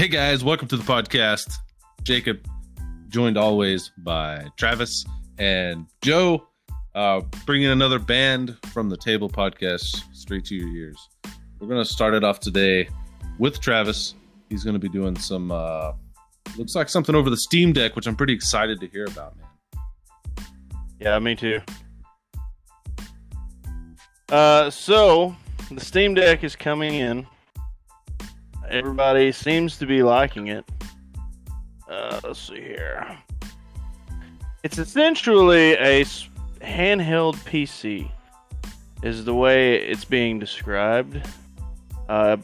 Hey guys, welcome to the podcast. Jacob, joined always by Travis and Joe, uh, bringing another Banned from the Table podcast straight to your ears. We're going to start it off today with Travis. He's going to be doing some, uh, looks like something over the Steam Deck, which I'm pretty excited to hear about, man. Yeah, me too. Uh, so the Steam Deck is coming in. Everybody seems to be liking it. Uh, let's see here. It's essentially a handheld PC, is the way it's being described. Uh,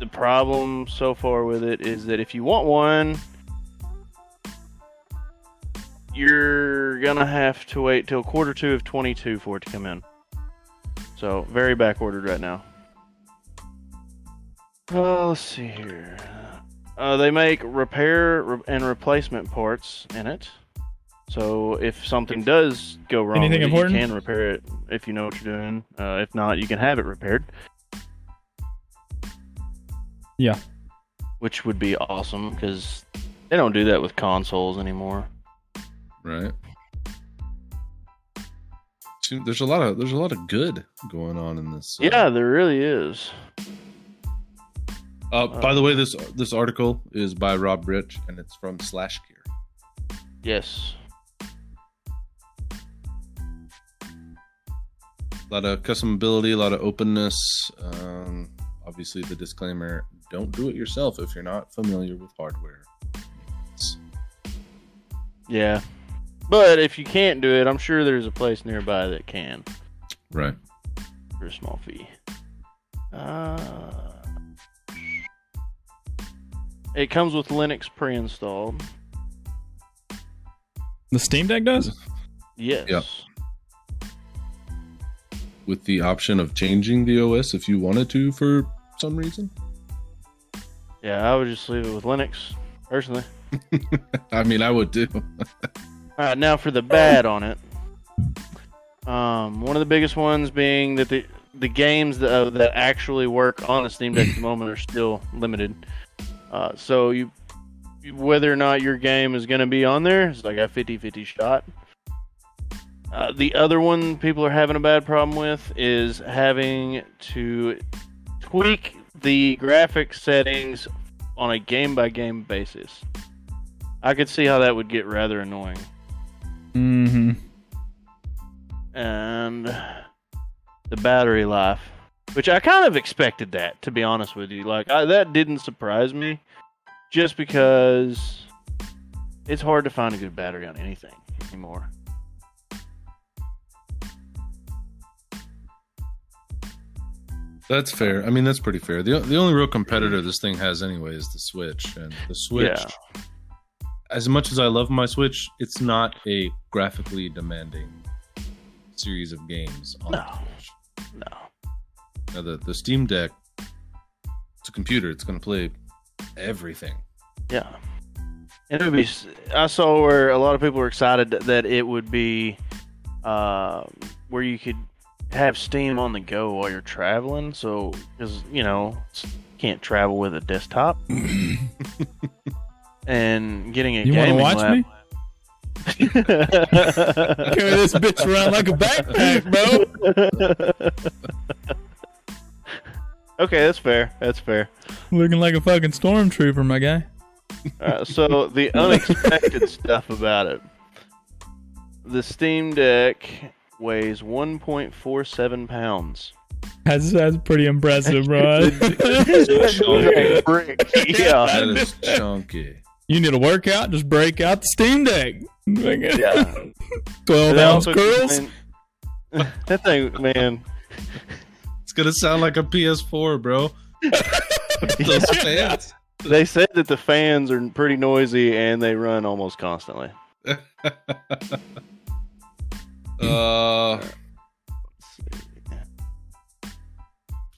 the problem so far with it is that if you want one, you're gonna have to wait till quarter two of 22 for it to come in. So very back ordered right now. Uh, let's see here. Uh, they make repair re- and replacement parts in it. So if something does go wrong, Anything with it, important? you can repair it if you know what you're doing. Uh, if not, you can have it repaired. Yeah. Which would be awesome because they don't do that with consoles anymore. Right. There's a lot of there's a lot of good going on in this. uh, Yeah, there really is. Uh, by the way, this this article is by Rob Rich and it's from SlashGear. Yes. A lot of customability, a lot of openness. Um, obviously, the disclaimer: don't do it yourself if you're not familiar with hardware. Yeah. But if you can't do it, I'm sure there's a place nearby that can right. for a small fee. Uh, it comes with Linux pre-installed. The Steam Deck does? Yes. Yep. With the option of changing the OS if you wanted to for some reason. Yeah, I would just leave it with Linux personally. I mean, I would too. All right, now for the bad on it. Um, one of the biggest ones being that the the games that, uh, that actually work on the Steam Deck at the moment are still limited. Uh, so you whether or not your game is going to be on there is like a 50-50 shot. Uh, the other one people are having a bad problem with is having to tweak the graphic settings on a game by game basis. I could see how that would get rather annoying. Mm-hmm. and the battery life, which I kind of expected that to be honest with you. Like I, that didn't surprise me, just because it's hard to find a good battery on anything anymore. That's fair. I mean, that's pretty fair. The, the only real competitor this thing has anyway is the Switch, and the Switch. Yeah. As much as I love my Switch, it's not a graphically demanding series of games on No. Switch. No. Now, the the Steam Deck, it's a computer. It's going to play everything. Yeah. And it would be. s- I saw where a lot of people were excited that it would be, uh, where you could have Steam on the go while you're traveling. So, because you know, can't travel with a desktop, and getting a You want to gaming watch lap- me? Carry this bitch around like a backpack, bro. okay, that's fair. That's fair. Looking like a fucking stormtrooper, my guy. Uh, so the unexpected stuff about it. The Steam Deck weighs 1.47 pounds. That's, that's pretty impressive, bro. Chunky. Brick. yeah. That is chunky. you need a workout? Just break out the Steam Deck. Yeah. 12 ounce also curls. contain- That thing, man. Gonna sound like a PS4, bro. Those fans. They said that the fans are pretty noisy and they run almost constantly. Uh,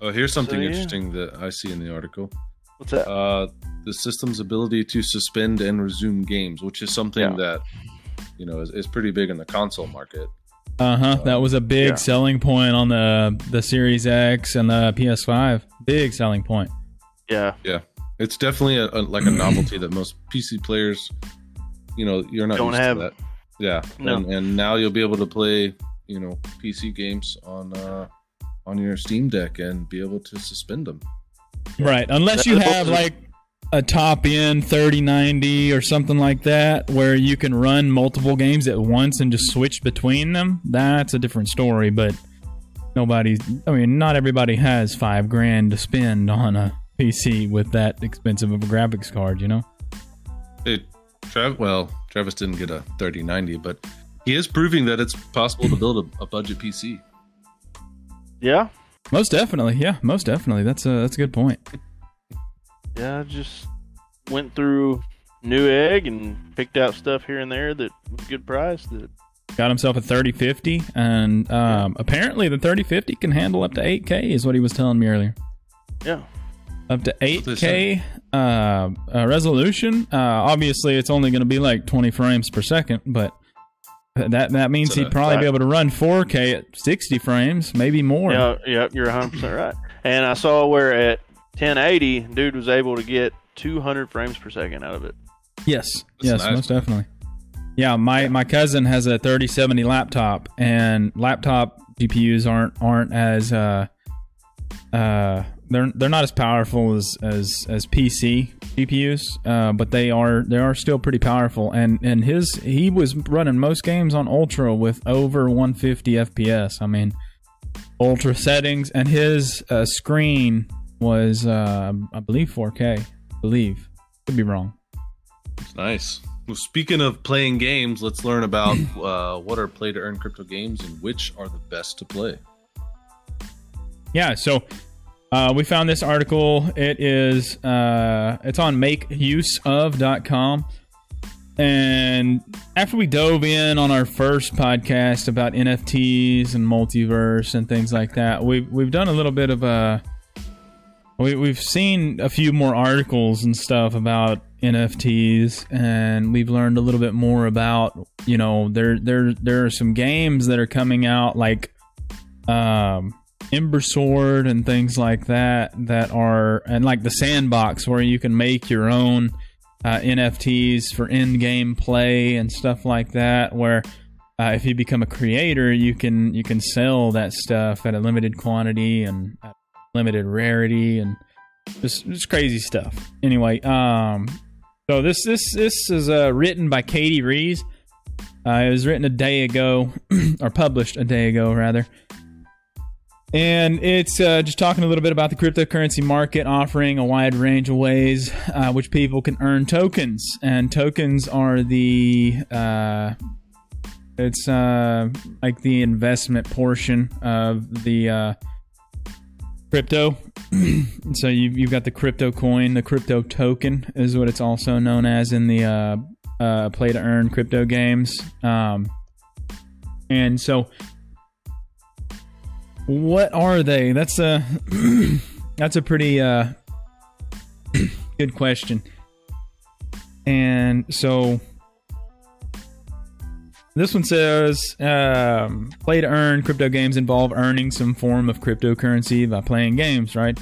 oh, here's something So, yeah. interesting that I see in the article. What's that? Uh, the system's ability to suspend and resume games, which is something Yeah. that you know is, is pretty big in the console market. Uh huh. That was a big Yeah. selling point on the the Series X and the PS5. Big selling point. yeah. Yeah. It's definitely a, a like a novelty that most PC players, you know, you're not Don't used have. to that. Yeah, No. and, and now you'll be able to play, you know, PC games on uh on your Steam Deck and be able to suspend them. Right. Unless you have like a top end 3090 or something like that where you can run multiple games at once and just switch between them, that's a different story. But nobody, I mean, not everybody has five grand to spend on a PC with that expensive of a graphics card, you know? It, Trav, well, Travis didn't get a 3090, but he is proving that it's possible to build a, a budget PC. Yeah, Most definitely. Yeah, most definitely. That's a, that's a good point. Yeah. I just went through Newegg and picked out stuff here and there that was a good price. That Got himself a 3050, and um, apparently the 3050 can handle up to 8K, is what he was telling me earlier. yeah, up to 8K uh, uh, resolution. Uh, obviously, it's only going to be like 20 frames per second, but that that means So he'd that- probably be able to run 4K at 60 frames, maybe more. yeah, yeah. You're 100 percent right. And I saw where at 1080, dude was able to get 200 frames per second out of it. Yes, That's yes, nice. most definitely. Yeah, my my cousin has a 3070 laptop, and laptop GPUs aren't aren't as uh uh they're they're not as powerful as as as PC GPUs, uh, but they are they are still pretty powerful. And and his he was running most games on ultra with over 150 FPS. I mean, ultra settings, and his uh, screen was uh, I believe 4K. I believe could be wrong. It's nice. Well, speaking of playing games, let's learn about uh, what are play to earn crypto games and which are the best to play. Yeah, so uh, we found this article. It is uh, it's on makeuseof.com. And after we dove in on our first podcast about NFTs and multiverse and things like that, we've we've done a little bit of a we, we've seen a few more articles and stuff about NFTs, and we've learned a little bit more about you know there there there are some games that are coming out like um Ember Sword and things like that that are and like the sandbox where you can make your own uh, NFTs for in-game play and stuff like that. Where uh, if you become a creator, you can you can sell that stuff at a limited quantity and at limited rarity and just just crazy stuff. Anyway, um, so this this this is uh, written by Katie Rees. Uh, it was written a day ago, or published a day ago, rather. And it's uh, just talking a little bit about the cryptocurrency market, offering a wide range of ways uh, which people can earn tokens. And tokens are the uh, it's uh, like the investment portion of the uh, crypto. so you've, you've got the crypto coin, the crypto token is what it's also known as in the uh, uh, play to earn crypto games. Um, and so what are they? That's a that's a pretty uh, good question. And so this one says um, play to earn crypto games involve earning some form of cryptocurrency by playing games, right?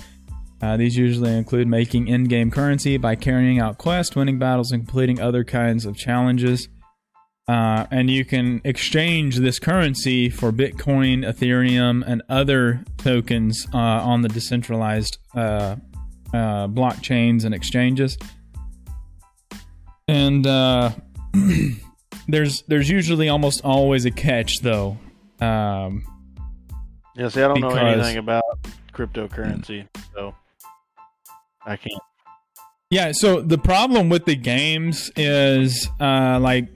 Uh, these usually include making in game currency by carrying out quests, winning battles, and completing other kinds of challenges. Uh, and you can exchange this currency for Bitcoin, Ethereum, and other tokens uh, on the decentralized uh, uh, blockchains and exchanges. And uh, there's there's usually almost always a catch, though. Um, Yeah, see, I don't know anything about cryptocurrency, so I can't. Yeah, so the problem with the games is uh like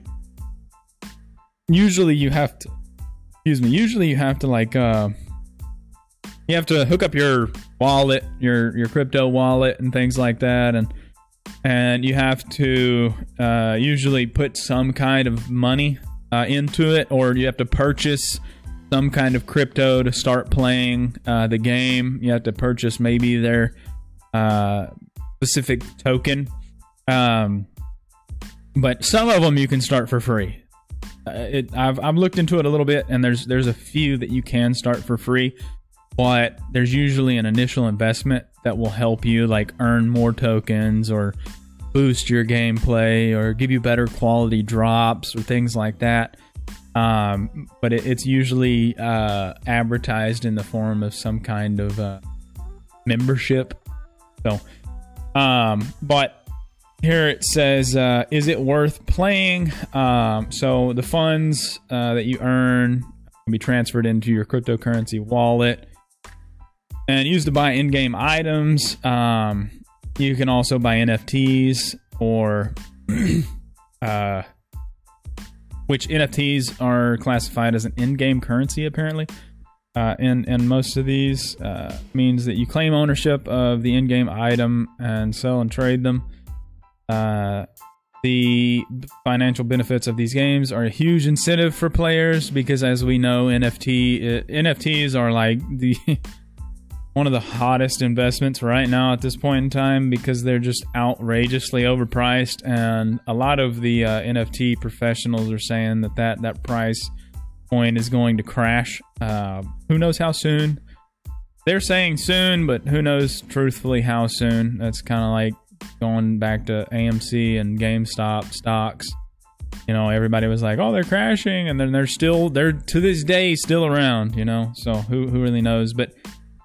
usually you have to excuse me, usually you have to like uh you have to hook up your wallet, your your crypto wallet and things like that and and you have to uh usually put some kind of money uh into it or you have to purchase some kind of crypto to start playing uh the game. You have to purchase maybe their uh specific token. Um, but some of them you can start for free. Uh, it, I've I've looked into it a little bit, and there's there's a few that you can start for free. But there's usually an initial investment that will help you like earn more tokens or boost your gameplay or give you better quality drops or things like that. Um, but it, it's usually uh, advertised in the form of some kind of uh, membership. So, um, but here it says, uh, is it worth playing? Um, so the funds uh, that you earn can be transferred into your cryptocurrency wallet and used to buy in-game items. Um, you can also buy NFTs or uh, which NFTs are classified as an in-game currency apparently. Uh, and and most of these uh, means that you claim ownership of the in-game item and sell and trade them. Uh, the financial benefits of these games are a huge incentive for players because, as we know, NFT uh, NFTs are like the one of the hottest investments right now at this point in time because they're just outrageously overpriced, and a lot of the uh, NFT professionals are saying that that that price point is going to crash. Uh, who knows how soon? They're saying soon, but who knows truthfully how soon? That's kind of like going back to AMC and GameStop stocks. You know, everybody was like, "Oh, they're crashing," and then they're still they're to this day still around. You know, so who who really knows? But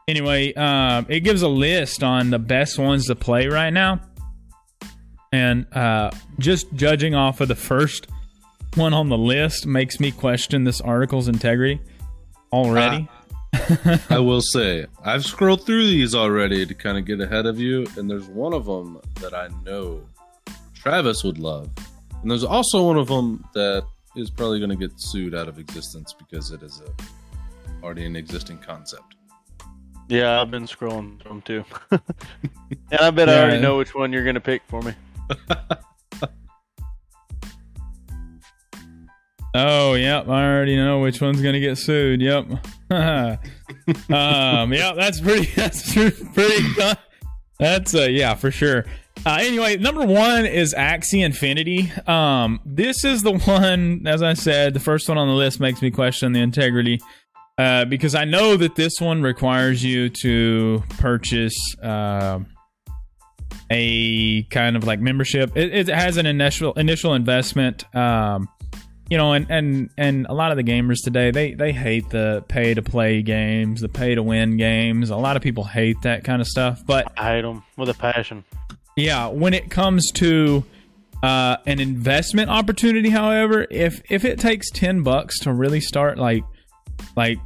anyway, um, it gives a list on the best ones to play right now, and uh, just judging off of the first one on the list makes me question this article's integrity already. I will say, I've scrolled through these already to kind of get ahead of you, and there's one of them that I know Travis would love. And there's also one of them that is probably going to get sued out of existence because it is a already an existing concept. Yeah, I've been scrolling through them too. and I bet I already know which one you're going to pick for me. Oh, yep. I already know which one's gonna get sued. Yep. um, yeah, that's pretty. That's pretty. That's uh, yeah, for sure. Uh, anyway, number one is Axie Infinity. Um, this is the one, as I said, the first one on the list makes me question the integrity. Uh, because I know that this one requires you to purchase uh, a kind of like membership. It, it has an initial initial investment. Um, you know, and and and a lot of the gamers today they they hate the pay to play games, the pay to win games. A lot of people hate that kind of stuff. But I hate them with a passion. yeah, when it comes to uh, an investment opportunity, however, if if it takes ten bucks to really start like like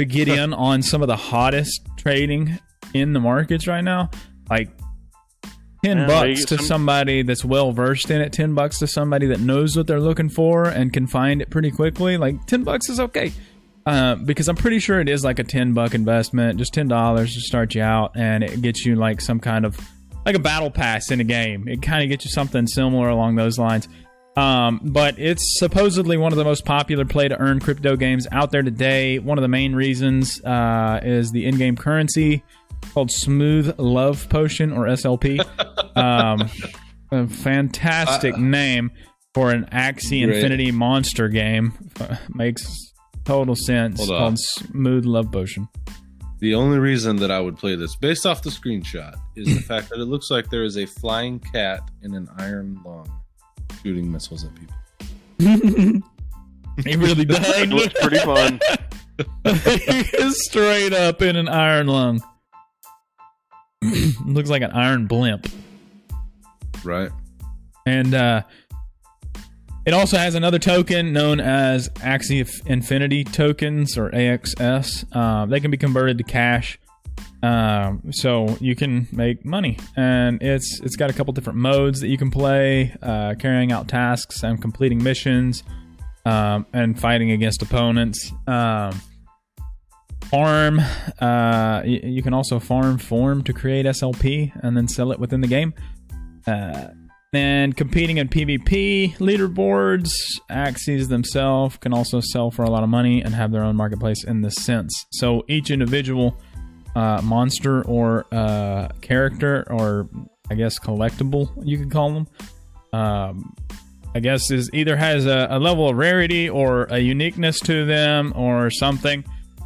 to get in on some of the hottest trading in the markets right now, like ten Yeah, bucks to some- somebody that's well versed in it, ten bucks to somebody that knows what they're looking for and can find it pretty quickly, like ten bucks is okay. Uh, because I'm pretty sure it is like a ten buck investment, just ten dollars to start you out, and it gets you like some kind of like a battle pass in a game. It kind of gets you something similar along those lines. Um, but it's supposedly one of the most popular play to earn crypto games out there today. One of the main reasons uh, is the in-game currency called Smooth Love Potion or SLP. um, a fantastic name for an Axie Great. Infinity monster game. Uh, makes total sense. On. called Smooth Love Potion. The only reason that I would play this, based off the screenshot, is the fact that it looks like there is a flying cat in an iron lung shooting missiles at people. He really It died. looks pretty fun. he is straight up in an iron lung. Looks like an iron blimp. Right? And uh, it also has another token known as Axie Infinity tokens or AXS. Uh, they can be converted to cash, um, so you can make money. And it's it's got a couple different modes that you can play: uh, carrying out tasks and completing missions, um, and fighting against opponents. Um, farm. Uh, y- you can also farm form to create SLP and then sell it within the game. Uh, and competing in PvP leaderboards, Axies themselves can also sell for a lot of money and have their own marketplace in this sense. So each individual uh, monster or uh, character, or I guess collectible, you could call them, um, I guess is either has a, a level of rarity or a uniqueness to them or something.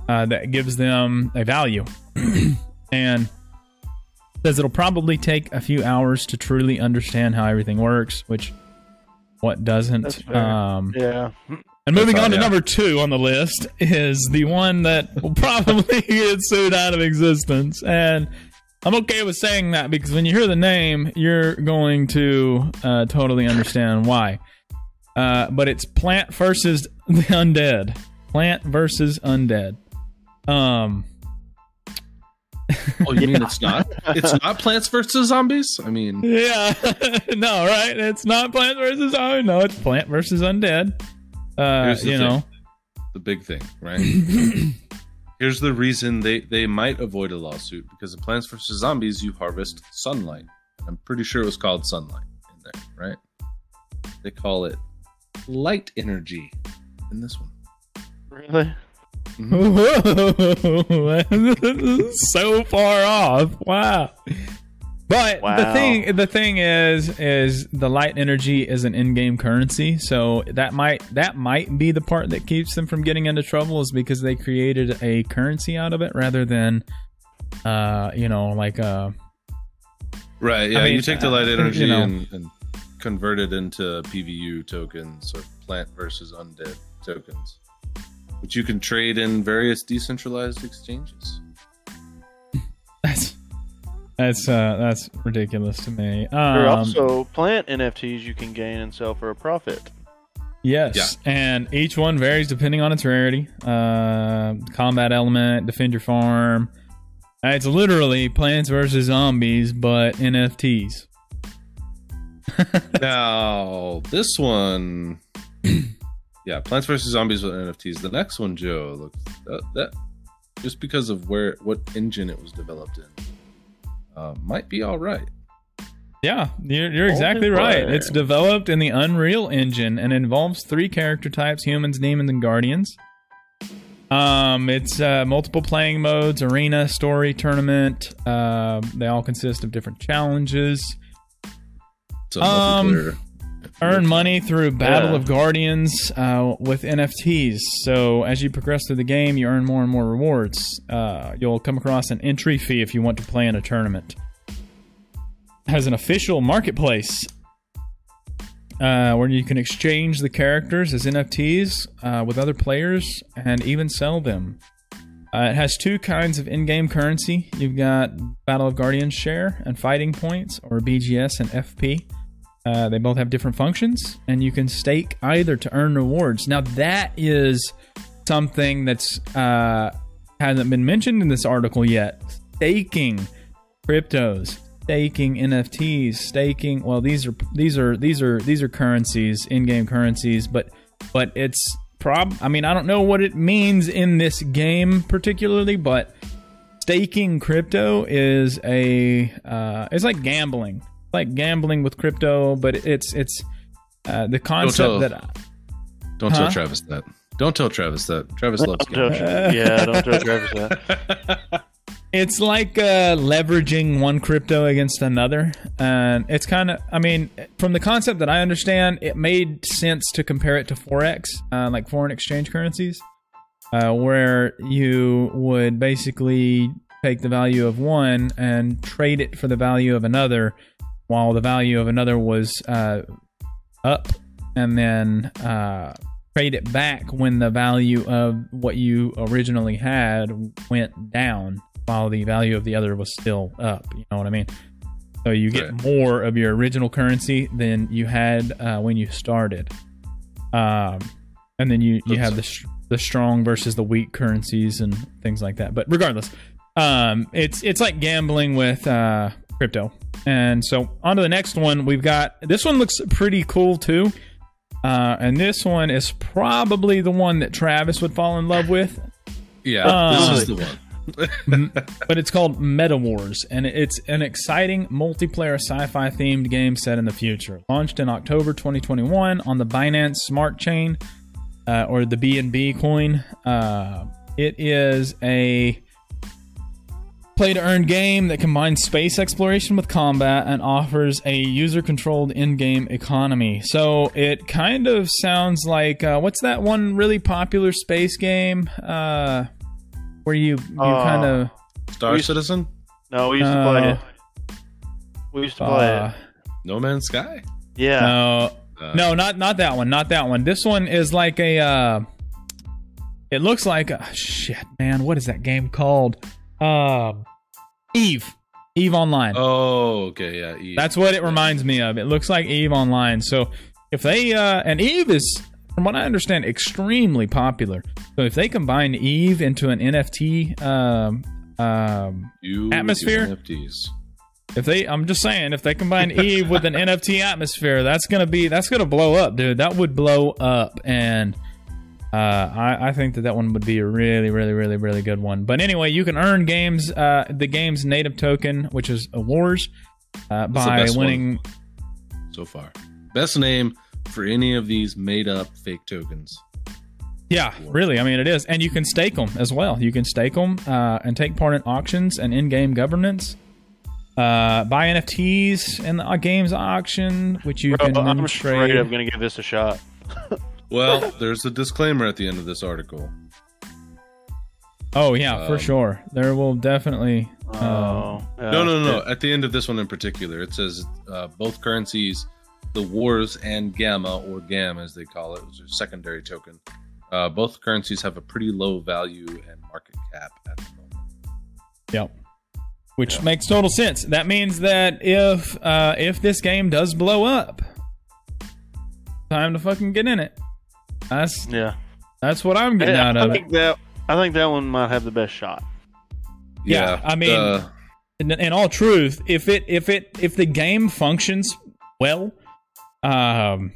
uh, that gives them a value, and says it'll probably take a few hours to truly understand how everything works. Which what doesn't? Um, Yeah. And moving That's on to yeah. number two on the list is the one that will probably get sued out of existence. And I'm okay with saying that because when you hear the name, you're going to uh, totally understand why. Uh, but it's Plant versus the Undead. Plant versus Undead. Um, Oh, you mean it's not? It's not Plants versus Zombies. I mean, yeah, no, right? It's not Plants versus Oh, no, it's Plant versus Undead. Uh, you thing. know, the big thing, right? Here's the reason they they might avoid a lawsuit because in Plants vs Zombies you harvest sunlight. I'm pretty sure it was called sunlight in there, right? They call it light energy in this one. Really? Whoa, so far off. Wow. But the thing the thing is is the light energy is an in-game currency, so that might that might be the part that keeps them from getting into trouble is because they created a currency out of it rather than uh you know like uh Right. Yeah. I mean, you take the uh, light you energy know. and, and convert it into PVU tokens or plant versus undead tokens, which you can trade in various decentralized exchanges. that's that's uh that's ridiculous to me. There are Um, also plant NFTs you can gain and sell for a profit. Yes, and each one varies depending on its rarity. Uh, combat element, defend your farm. Uh, It's literally Plants vs Zombies, but NFTs. now this one, yeah, Plants vs Zombies with NFTs. The next one, Joe, looks that, that just because of where what engine it was developed in, uh, might be all right. Yeah, you're, you're exactly right. It's developed in the Unreal Engine and involves three character types: humans, demons, and guardians. Um, it's uh, multiple playing modes: arena, story, tournament. Uh, they all consist of different challenges. So Um, multiplayer. Earn money through Battle Yeah. of Guardians uh, with NFTs. So as you progress through the game, you earn more and more rewards. Uh, you'll come across an entry fee if you want to play in a tournament. Has an official marketplace uh, where you can exchange the characters as NFTs uh, with other players and even sell them. Uh, it has two kinds of in-game currency. You've got Battle of Guardians share and fighting points, or BGS and FP. Uh, they both have different functions, and you can stake either to earn rewards. Now that is something that's uh, hasn't been mentioned in this article yet. Staking cryptos, staking NFTs, staking. Well, these are these are these are these are currencies, in-game currencies, but but it's prob. I mean, I don't know what it means in this game particularly, but staking crypto is a uh, it's like gambling, like gambling with crypto, but it's it's uh, the concept tell- that Don't Huh? tell Travis that. Don't tell Travis that. Travis loves Don't gambling. tell- yeah, don't tell Travis that. It's like uh, leveraging one crypto against another, and it's kind of. I mean, from the concept that I understand, it made sense to compare it to forex, uh, like foreign exchange currencies, uh, where you would basically take the value of one and trade it for the value of another, while the value of another was uh, up, and then uh, trade it back when the value of what you originally had went down while the value of the other was still up. You know what I mean? So you get Right. more of your original currency than you had uh, when you started. Um, and then you, you have the, sh- the strong versus the weak currencies and things like that. But regardless, um, it's it's like gambling with uh, crypto. And so on to the next one. We've got this one looks pretty cool too. Uh, and this one is probably the one that Travis would fall in love with. Yeah, Uh, this is the one. but it's called Meta Wars, and it's an exciting multiplayer sci-fi themed game set in the future. Launched in October 2021 on the Binance Smart Chain, uh, or the BNB coin. Uh, it is a play-to-earn game that combines space exploration with combat and offers a user-controlled in-game economy. So it kind of sounds like uh, what's that one really popular space game? Uh, where you you Oh. kind of Star We- Citizen, No, we used to play No. it. We used to play uh, it. No Man's Sky. Yeah. no Uh, no not not that one not that one. This one is like a. Uh, it looks like a, shit, man. What is that game called? Um, Eve. Eve Online. Oh, okay, yeah. Eve. That's what it reminds me of. It looks like Eve Online. So if they uh, and Eve is, from what I understand, extremely popular. So if they combine Eve into an NFT, um, um, you Atmosphere? NFTs. if they, I'm just saying, if they combine Eve with an NFT atmosphere, that's gonna be that's gonna blow up, dude. That would blow up, and uh, I, I think that that one would be a really, really, really, really good one. But anyway, you can earn games, uh, the game's native token, which is awards, uh, by winning. so far. Best name for any of these made up fake tokens. Yeah, really. I mean, it is, and you can stake them as well. You can stake them uh, and take part in auctions and in-game governance. Uh, buy NFTs in the uh, games auction, which you Bro, can I'm then straight trade. up gonna give this a shot. Well, there's a disclaimer at the end of this article. Oh yeah, for Um, sure. There will definitely. Uh, Oh. no, no, no. shit. At the end of this one in particular, it says uh, both currencies, the Wars and Gamma, or GAM as they call it, which is a secondary token, uh, both currencies have a pretty low value and market cap at the moment. Yep. Which makes total sense. That means that if uh, if this game does blow up, time to fucking get in it. That's Yeah. that's what I'm getting I, out I of it. that I think that one might have the best shot. Yeah, I mean- uh, in, in all truth, if it if it if the game functions well, um,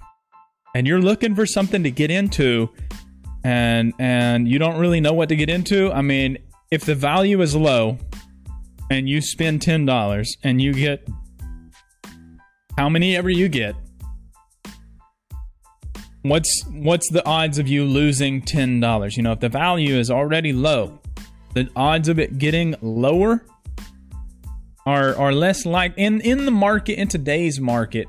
and you're looking for something to get into, and and you don't really know what to get into, I mean, if the value is low, and you spend ten dollars and you get how many ever you get, what's what's the odds of you losing ten dollars? You know, if the value is already low, the odds of it getting lower are are less like in in the market in today's market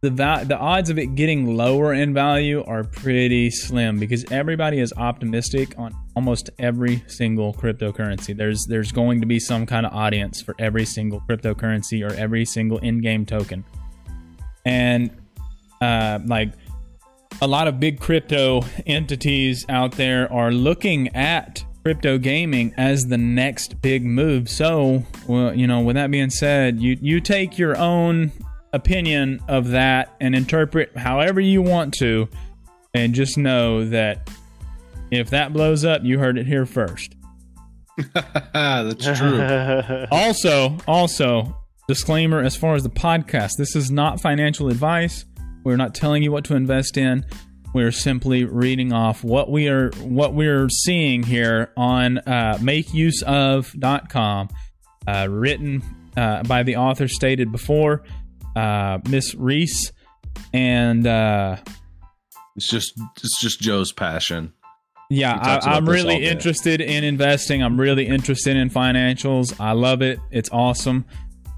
the va- the odds of it getting lower in value are pretty slim because everybody is optimistic on almost every single cryptocurrency there's there's going to be some kind of audience for every single cryptocurrency or every single in-game token and uh like a lot of big crypto entities out there are looking at crypto gaming as the next big move. So, well, you know, with that being said, you you take your own opinion of that and interpret however you want to, and just know that if that blows up, you heard it here first. that's true. Also, also, disclaimer as far as the podcast, this is not financial advice. We're not telling you what to invest in. We're simply reading off what we are what we're seeing here on uh, makeuseof.com, uh, written uh, by the author stated before, uh, Miss Rees, and uh, it's just it's just Joe's passion. yeah, I, I'm really interested in investing. I'm really interested in financials. I love it. It's awesome.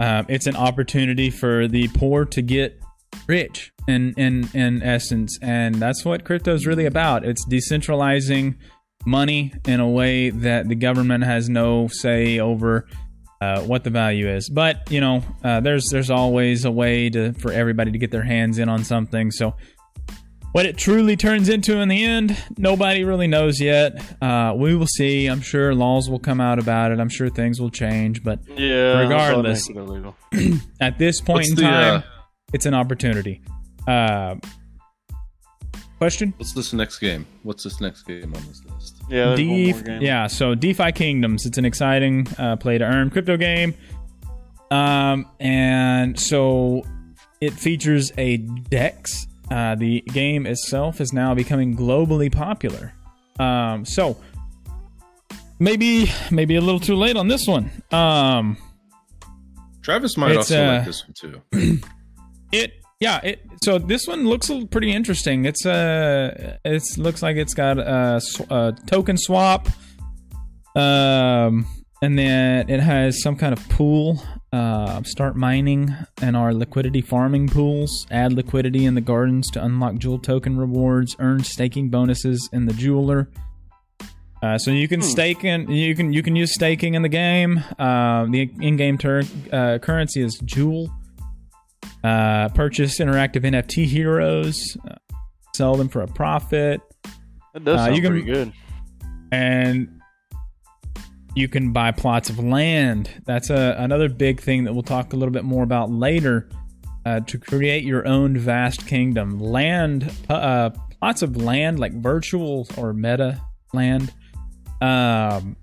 Uh, it's an opportunity for the poor to get rich in in in essence, and that's what crypto is really about. It's decentralizing money in a way that the government has no say over. Uh, what the value is, but you know, uh, there's there's always a way to for everybody to get their hands in on something. So, what it truly turns into in the end, nobody really knows yet. Uh, we will see. I'm sure laws will come out about it. I'm sure things will change. But yeah. Regardless. I thought I'd make it illegal. at this point What's in the, time, uh, it's an opportunity. Uh, question? What's this next game? What's this next game on this list? Yeah. there's one more game. yeah, so DeFi Kingdoms. It's an exciting uh, play to earn crypto game. Um, and so it features a DEX. Uh, the game itself is now becoming globally popular. Um, so maybe maybe a little too late on this one. Um, Travis might It's, also uh, like this one too. it yeah it so this one looks pretty interesting it's uh it looks like it's got a, a token swap um and then it has some kind of pool uh start mining and our liquidity farming pools add liquidity in the gardens to unlock jewel token rewards earn staking bonuses in the jeweler Uh, so you can Hmm. stake in you can you can use staking in the game. Uh, the in-game tur- uh, currency is Jewel. Uh, purchase interactive NFT heroes, uh, sell them for a profit, That does Uh, sound you can- pretty good. and you can buy plots of land. That's a, another big thing that we'll talk a little bit more about later. Uh, to create your own vast kingdom, land uh, plots of land like virtual or meta land um,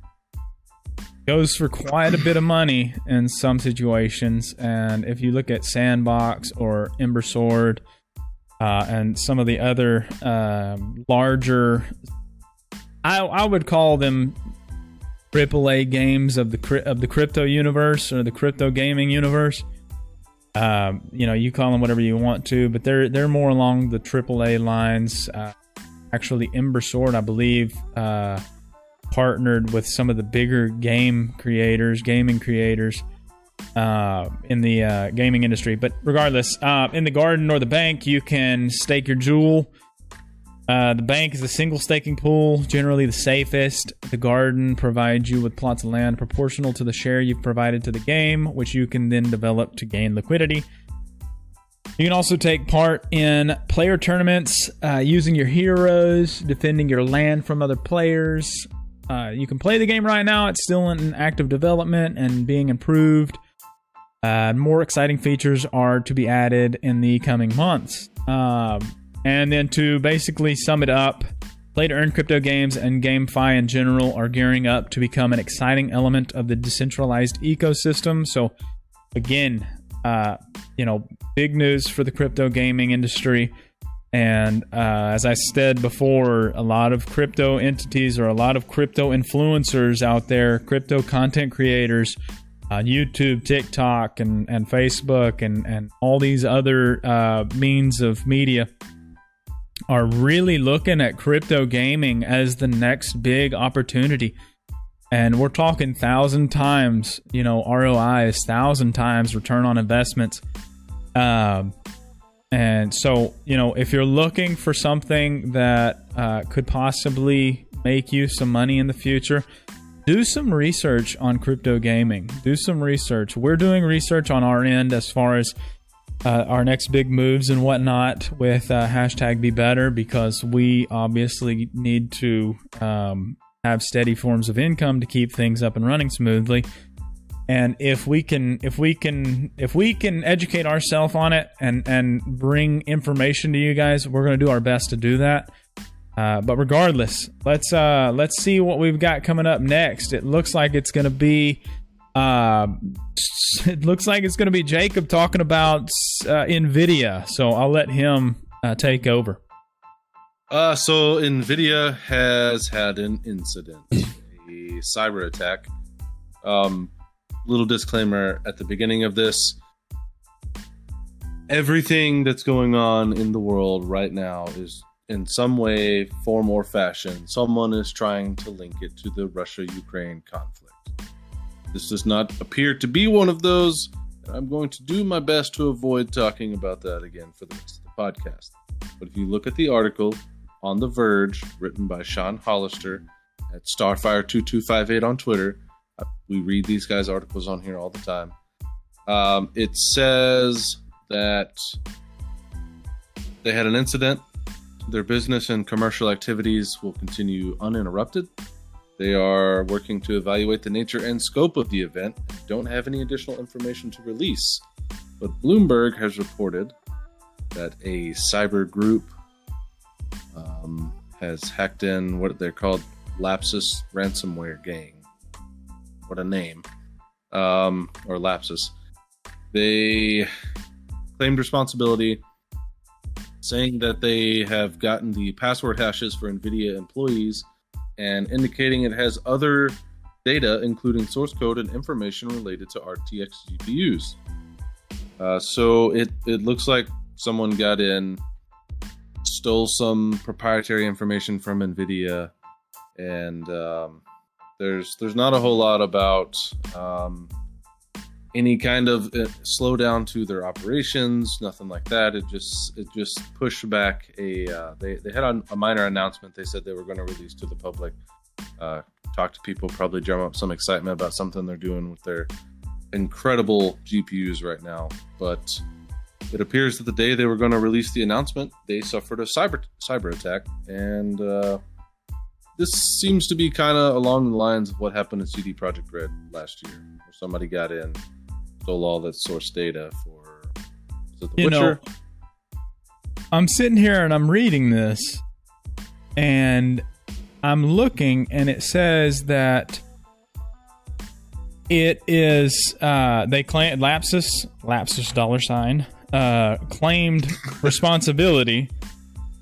goes for quite a bit of money in some situations. And if you look at Sandbox or Ember Sword uh, and some of the other um, larger, I, I would call them AAA games of the of the crypto universe or the crypto gaming universe. Um, you know, you call them whatever you want to, but they're they're more along the AAA lines. Uh, actually, Ember Sword, I believe, uh, partnered with some of the bigger game creators, gaming creators uh, in the uh, gaming industry. But regardless, uh, in the garden or the bank, you can stake your jewel. Uh, the bank is a single staking pool, generally the safest. The garden provides you with plots of land proportional to the share you've provided to the game, which you can then develop to gain liquidity. You can also take part in player tournaments uh, using your heroes, defending your land from other players. Uh, you can play the game right now, it's still in active development and being improved. Uh, more exciting features are to be added in the coming months. Um, and then to basically sum it up, play to earn crypto games and GameFi in general are gearing up to become an exciting element of the decentralized ecosystem. So, again, uh, you know, big news for the crypto gaming industry. And uh, as I said before, a lot of crypto entities or a lot of crypto influencers out there, crypto content creators on YouTube, TikTok, and, and Facebook, and, and all these other uh, means of media are really looking at crypto gaming as the next big opportunity. And we're talking thousand times, you know, ROI ROIs, thousand times return on investments. Um, and so, you know, if you're looking for something that uh, could possibly make you some money in the future, do some research on crypto gaming. Do some research. We're doing research on our end as far as uh, our next big moves and whatnot with uh, hashtag be better because we obviously need to um, have steady forms of income to keep things up and running smoothly and if we can if we can if we can educate ourselves on it and and bring information to you guys we're going to do our best to do that. Uh, but regardless let's uh let's see what we've got coming up next. It looks like it's going to be uh, it looks like it's going to be jacob talking about uh, nvidia. So i'll let him uh, take over. Uh, so Nvidia has had an incident, a cyber attack. Um, little disclaimer at the beginning of this: everything that's going on in the world right now is, in some way, form or fashion, someone is trying to link it to the Russia-Ukraine conflict. This does not appear to be one of those. and I'm going to do my best to avoid talking about that again for the rest of the podcast. But if you look at the article on The Verge, written by Sean Hollister at Starfire2258 on Twitter. We read these guys' articles on here all the time. Um, it says that they had an incident. Their business and commercial activities will continue uninterrupted. They are working to evaluate the nature and scope of the event don't have any additional information to release. But Bloomberg has reported that a cyber group um, has hacked in what they're called Lapsus ransomware gang. What a name. Um, or Lapsus. They claimed responsibility, saying that they have gotten the password hashes for NVIDIA employees and indicating it has other data, including source code and information related to RTX GPUs. Uh, so it, it looks like someone got in, stole some proprietary information from NVIDIA, and um, there's there's not a whole lot about um, any kind of uh, slowdown to their operations, nothing like that. It just it just pushed back a uh, they they had a, a minor announcement. They said they were going to release to the public uh, talk to people, probably drum up some excitement about something they're doing with their incredible GPUs right now. But it appears that the day they were going to release the announcement, they suffered a cyber cyber attack, and uh, this seems to be kind of along the lines of what happened to CD Projekt Red last year, where somebody got in, stole all that source data for The You know, I'm sitting here and I'm reading this, and I'm looking, and it says that it is uh, they claim Lapsus Lapsus dollar sign uh, claimed responsibility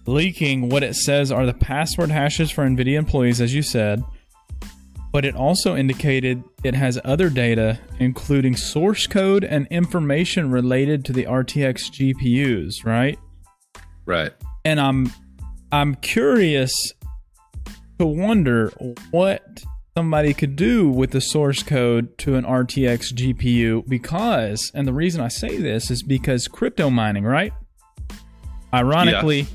leaking what it says are the password hashes for NVIDIA employees, as you said. But it also indicated it has other data, including source code and information related to the RTX GPUs, right? right. and I'm I'm curious to wonder what somebody could do with the source code to an RTX GPU because and the reason I say this is because crypto mining, right? Ironically,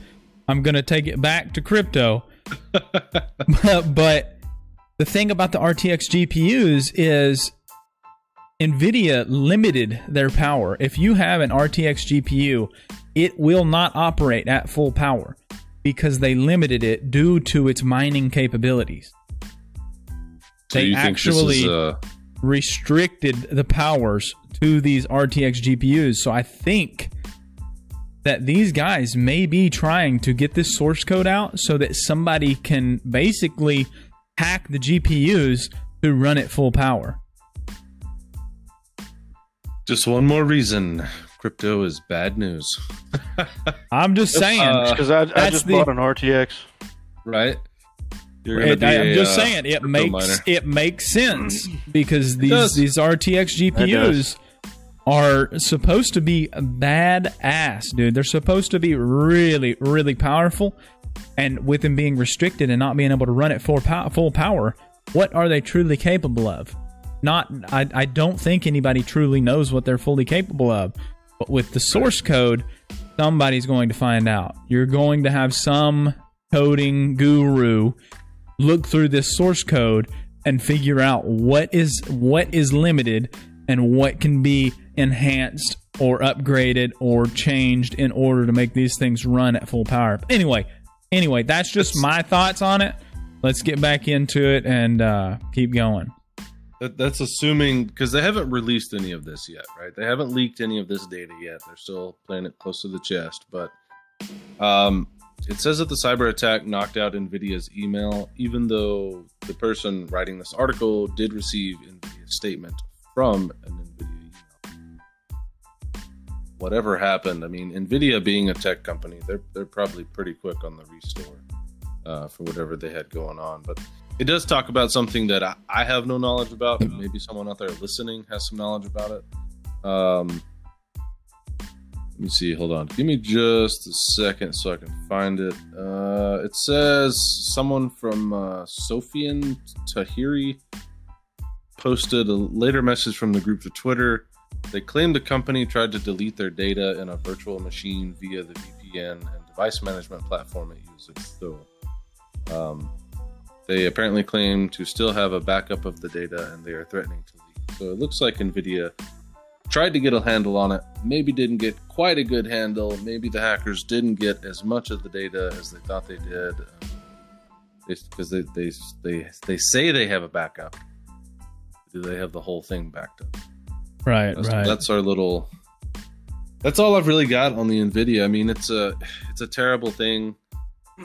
I'm going to take it back to crypto. but, but the thing about the RTX GPUs is NVIDIA limited their power. If you have an RTX GPU, it will not operate at full power because they limited it due to its mining capabilities. So They actually- is uh, Restricted the powers to these RTX GPUs. So I think that these guys may be trying to get this source code out so that somebody can basically hack the GPUs to run at full power. just one more reason crypto is bad news, I'm just saying. Uh, Because I, I just the- bought an RTX. right? You're It, I, am a, just uh, saying it makes miner. it makes sense because these these RTX GPUs are supposed to be badass, dude. They're supposed to be really really powerful, and with them being restricted and not being able to run at full full power, what are they truly capable of? Not, I, I don't think anybody truly knows what they're fully capable of. But with the source code, somebody's going to find out. You're going to have some coding guru look through this source code and figure out what is what is limited and what can be enhanced or upgraded or changed in order to make these things run at full power. Anyway, anyway, that's just my thoughts on it. Let's get back into it and uh, keep going. That, that's assuming because they haven't released any of this yet, right? They haven't leaked any of this data yet. They're still playing it close to the chest. But um, it says that the cyber attack knocked out NVIDIA's email, even though the person writing this article did receive NVIDIA's statement from an NVIDIA. Whatever happened, I mean, NVIDIA being a tech company, they're they're probably pretty quick on the restore uh, for whatever they had going on. But it does talk about something that I, I have no knowledge about. Maybe someone out there listening has some knowledge about it. Um, let me see. Hold on. Give me just a second so I can find it. Uh, it says someone from uh, Soufiane Tahiri posted a later message from the group to Twitter. They claim the company tried to delete their data in a virtual machine via the VPN and device management platform it uses. So, um, they apparently claim to still have a backup of the data and they are threatening to leak. So it looks like NVIDIA tried to get a handle on it, maybe didn't get quite a good handle. Maybe the hackers didn't get as much of the data as they thought they did. Because they, they, they, they say they have a backup. Do they have the whole thing backed up? Right, That's, right. that's our little. That's all I've really got on the Nvidia. I mean, it's a it's a terrible thing,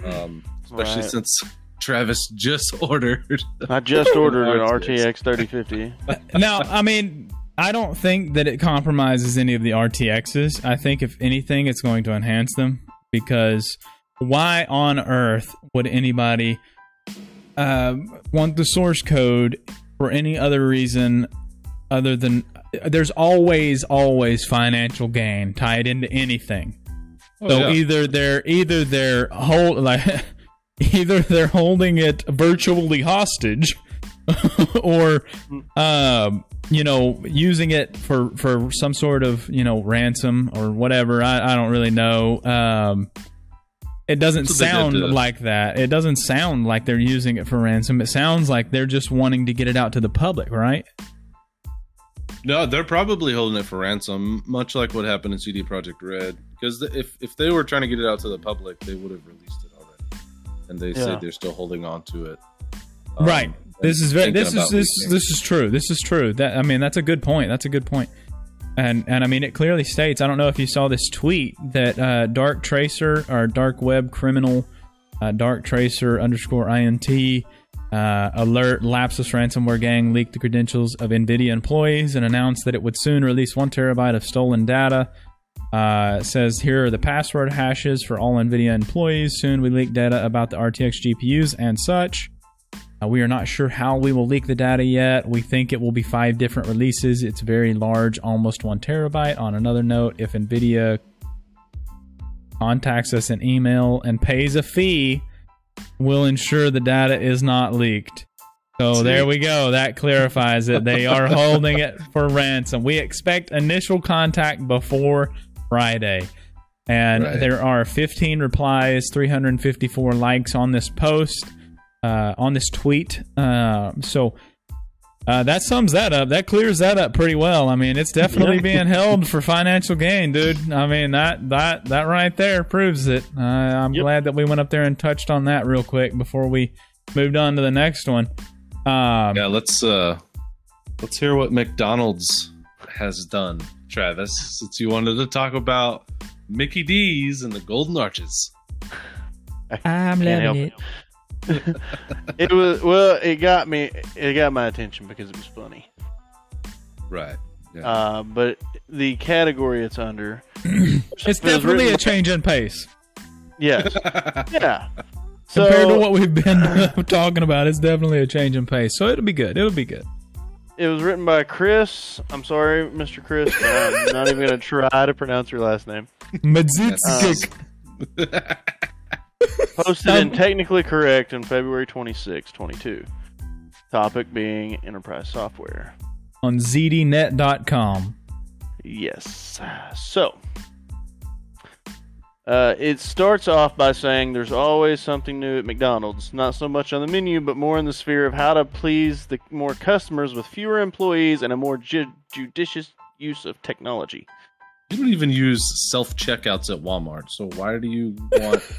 um, especially Right. since Travis just ordered. I just ordered an RTX. RTX 3050. now, I mean, I don't think that it compromises any of the RTXs. I think, if anything, it's going to enhance them because why on earth would anybody uh, want the source code for any other reason other than there's always, always financial gain tied into anything. Oh, So yeah. either they're either they're hold like either they're holding it virtually hostage, or um, you know using it for for some sort of you know ransom or whatever. I, I don't really know. Um, it doesn't That's what they did sound like that. It doesn't sound like they're using it for ransom. It sounds like they're just wanting to get it out to the public, right? No, they're probably holding it for ransom, much like what happened in CD Projekt Red. Because if if they were trying to get it out to the public, they would have released it already. And they Yeah. say they're still holding on to it. Um, right. This is very. This is this this is true. This is true. That I mean, that's a good point. That's a good point. And and I mean, it clearly states. I don't know if you saw this tweet that uh, Dark Tracer or Dark Web Criminal, uh, Dark Tracer underscore int uh, alert lapsus ransomware gang leaked the credentials of Nvidia employees and announced that it would soon release one terabyte of stolen data. Uh, says here are the password hashes for all Nvidia employees. Soon we leak data about the RTX GPUs and such. Uh, we are not sure how we will leak the data yet. We think it will be five different releases. It's very large, almost one terabyte. On another note, if NVIDIA contacts us in email and pays a fee, we'll ensure the data is not leaked. So See? there we go. That clarifies it. They are holding it for ransom. We expect initial contact before Friday. And Right. there are 15 replies, 354 likes on this post uh, on this tweet. Uh, so uh, that sums that up. That clears that up pretty well. I mean, it's definitely Yeah. being held for financial gain, dude. I mean that that that right there proves it. Uh, I'm Yep. glad that we went up there and touched on that real quick before we moved on to the next one. Um, Yeah, let's uh let's hear what McDonald's has done, Travis, since you wanted to talk about Mickey D's and the Golden Arches. I'm Can't help it. It was well. It got me. It got my attention because it was funny. Right. Yeah. Uh, but the category it's under, It's definitely written a change in pace yes, yeah. So compared to what we've been talking about. It's definitely a change in pace, so it'll be good. It'll be good. it was written by Chris. I'm sorry, Mr. Chris. I'm not even going to try to pronounce your last name. Madzitskik. Posted and technically correct on February 26, 22. Topic being enterprise software. on zdnet.com. Yes. So, uh, it starts off by saying there's always something new at McDonald's. Not so much on the menu, but more in the sphere of how to please the more customers with fewer employees and a more ju- judicious use of technology. You don't even use self checkouts at Walmart, so why do you want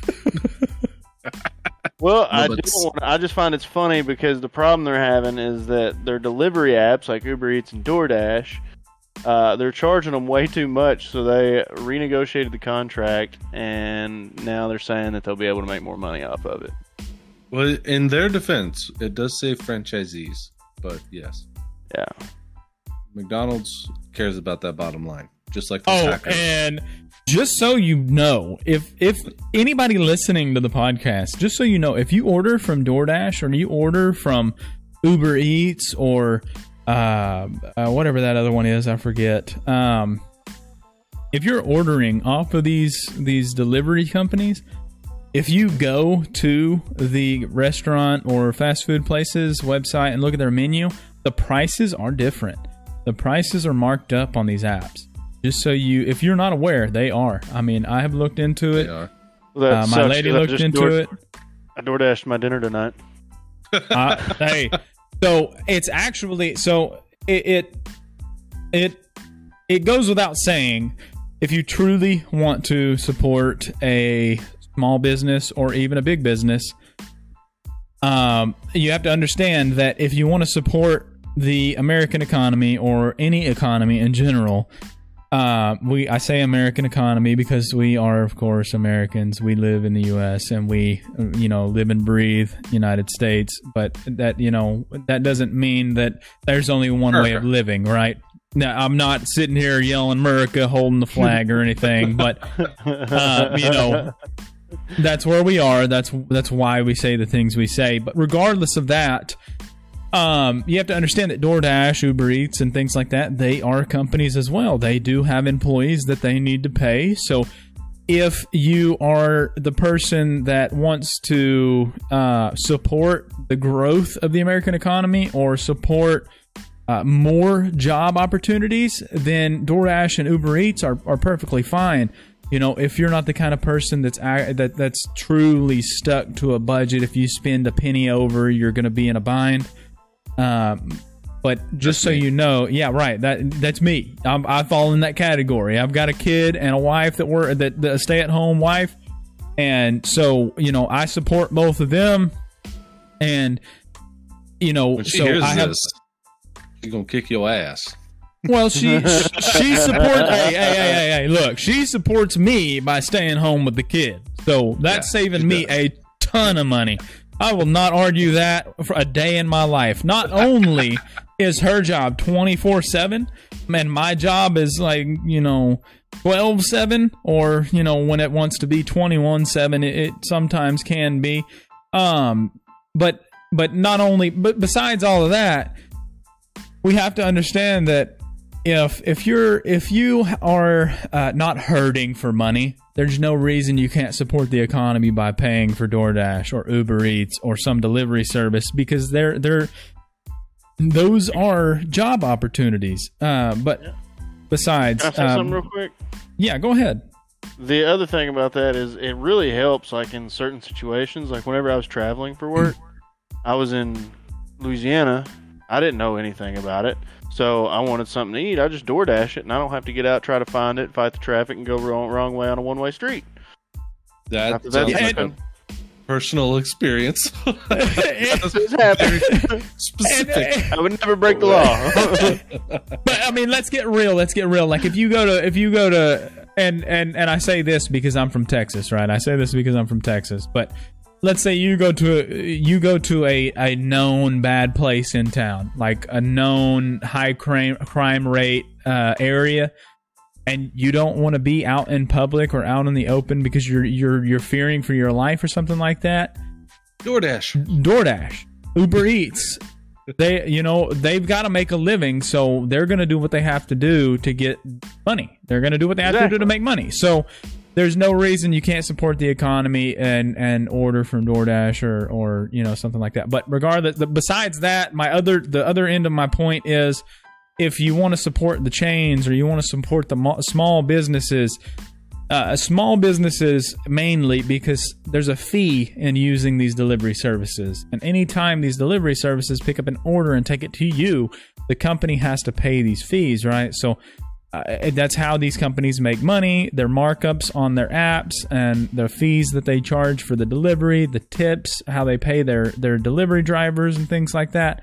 Well, I but do want, I just find it's funny because the problem they're having is that their delivery apps like Uber Eats and DoorDash, uh, they're charging them way too much, so they renegotiated the contract, and now they're saying that they'll be able to make more money off of it. Well, in their defense, it does say franchisees, but yes, Yeah, McDonald's cares about that bottom line, just like the Oh, hackers. and just so you know, if if anybody listening to the podcast, just so you know, if you order from DoorDash or you order from Uber Eats or uh, uh, whatever that other one is, I forget. Um, if you're ordering off of these these delivery companies, if you go to the restaurant or fast food places website and look at their menu, the prices are different. The prices are marked up on these apps. Just so you, if you're not aware, they are. I mean, I have looked into they it. are. Well, Uh, my sucks, lady 'cause looked into door- it. I DoorDashed my dinner tonight. Uh, hey, so it's actually so it, it it it goes without saying if you truly want to support a small business or even a big business, um, you have to understand that if you want to support the American economy or any economy in general, uh, we I say American economy because we are of course Americans. We live in the U.S. and we you know live and breathe United States. But that you know that doesn't mean that there's only one way of living, right? Now I'm not sitting here yelling America, holding the flag or anything, but uh, you know that's where we are. That's that's why we say the things we say. But regardless of that, um, you have to understand that DoorDash, Uber Eats, and things like that, they are companies as well. They do have employees that they need to pay. So if you are the person that wants to uh, support the growth of the American economy or support uh, more job opportunities, then DoorDash and Uber Eats are, are perfectly fine. you know, if you're not the kind of person that's that that's truly stuck to a budget, if you spend a penny over, you're going to be in a bind. Um, but just so me. you know, yeah, right. That that's me. I'm, I fall in that category. I've got a kid and a wife that were that, that a stay at home wife, and so you know I support both of them, and you know When she so hears I have. this, she's gonna kick your ass. Well, she she supports. hey, hey, hey, hey, hey! Look, she supports me by staying home with the kid, so that's Yeah, saving me does. a ton of money. I will not argue that for a day in my life. Not only is her job twenty four seven, and my job is like you know twelve seven, or you know when it wants to be twenty one seven, it, it sometimes can be. Um, but but not only, but besides all of that, we have to understand that if if you're if you are uh, not hurting for money, there's no reason you can't support the economy by paying for DoorDash or Uber Eats or some delivery service because they're they're those are job opportunities. Uh, but besides, Can I say um, something real quick? yeah, go ahead. The other thing about that is it really helps, like in certain situations. Like whenever I was traveling for work, I was in Louisiana. I didn't know anything about it, so I wanted something to eat. I just DoorDash it, and I don't have to get out, try to find it, fight the traffic, and go wrong, wrong way on a one way street. That After sounds that's like a personal experience. This happened. Specific. Uh, I would never break the law. but I mean, let's get real. Let's get real. Like if you go to if you go to and and and I say this because I'm from Texas, right? I say this because I'm from Texas. But let's say you go to a, you go to a a known bad place in town, like a known high crime crime rate uh, area. And you don't want to be out in public or out in the open because you're you're you're fearing for your life or something like that. DoorDash. DoorDash, Uber Eats. They, you know, they've got to make a living, so they're going to do what they have to do to get money. They're going to do what they have to do to make money. So there's no reason you can't support the economy and and order from DoorDash or or you know something like that. But regardless, the, besides that, my other the other end of my point is if you want to support the chains or you want to support the small businesses, uh, small businesses mainly because there's a fee in using these delivery services. And anytime these delivery services pick up an order and take it to you, the company has to pay these fees, right? So uh, that's how these companies make money their markups on their apps and the fees that they charge for the delivery the tips how they pay their their delivery drivers and things like that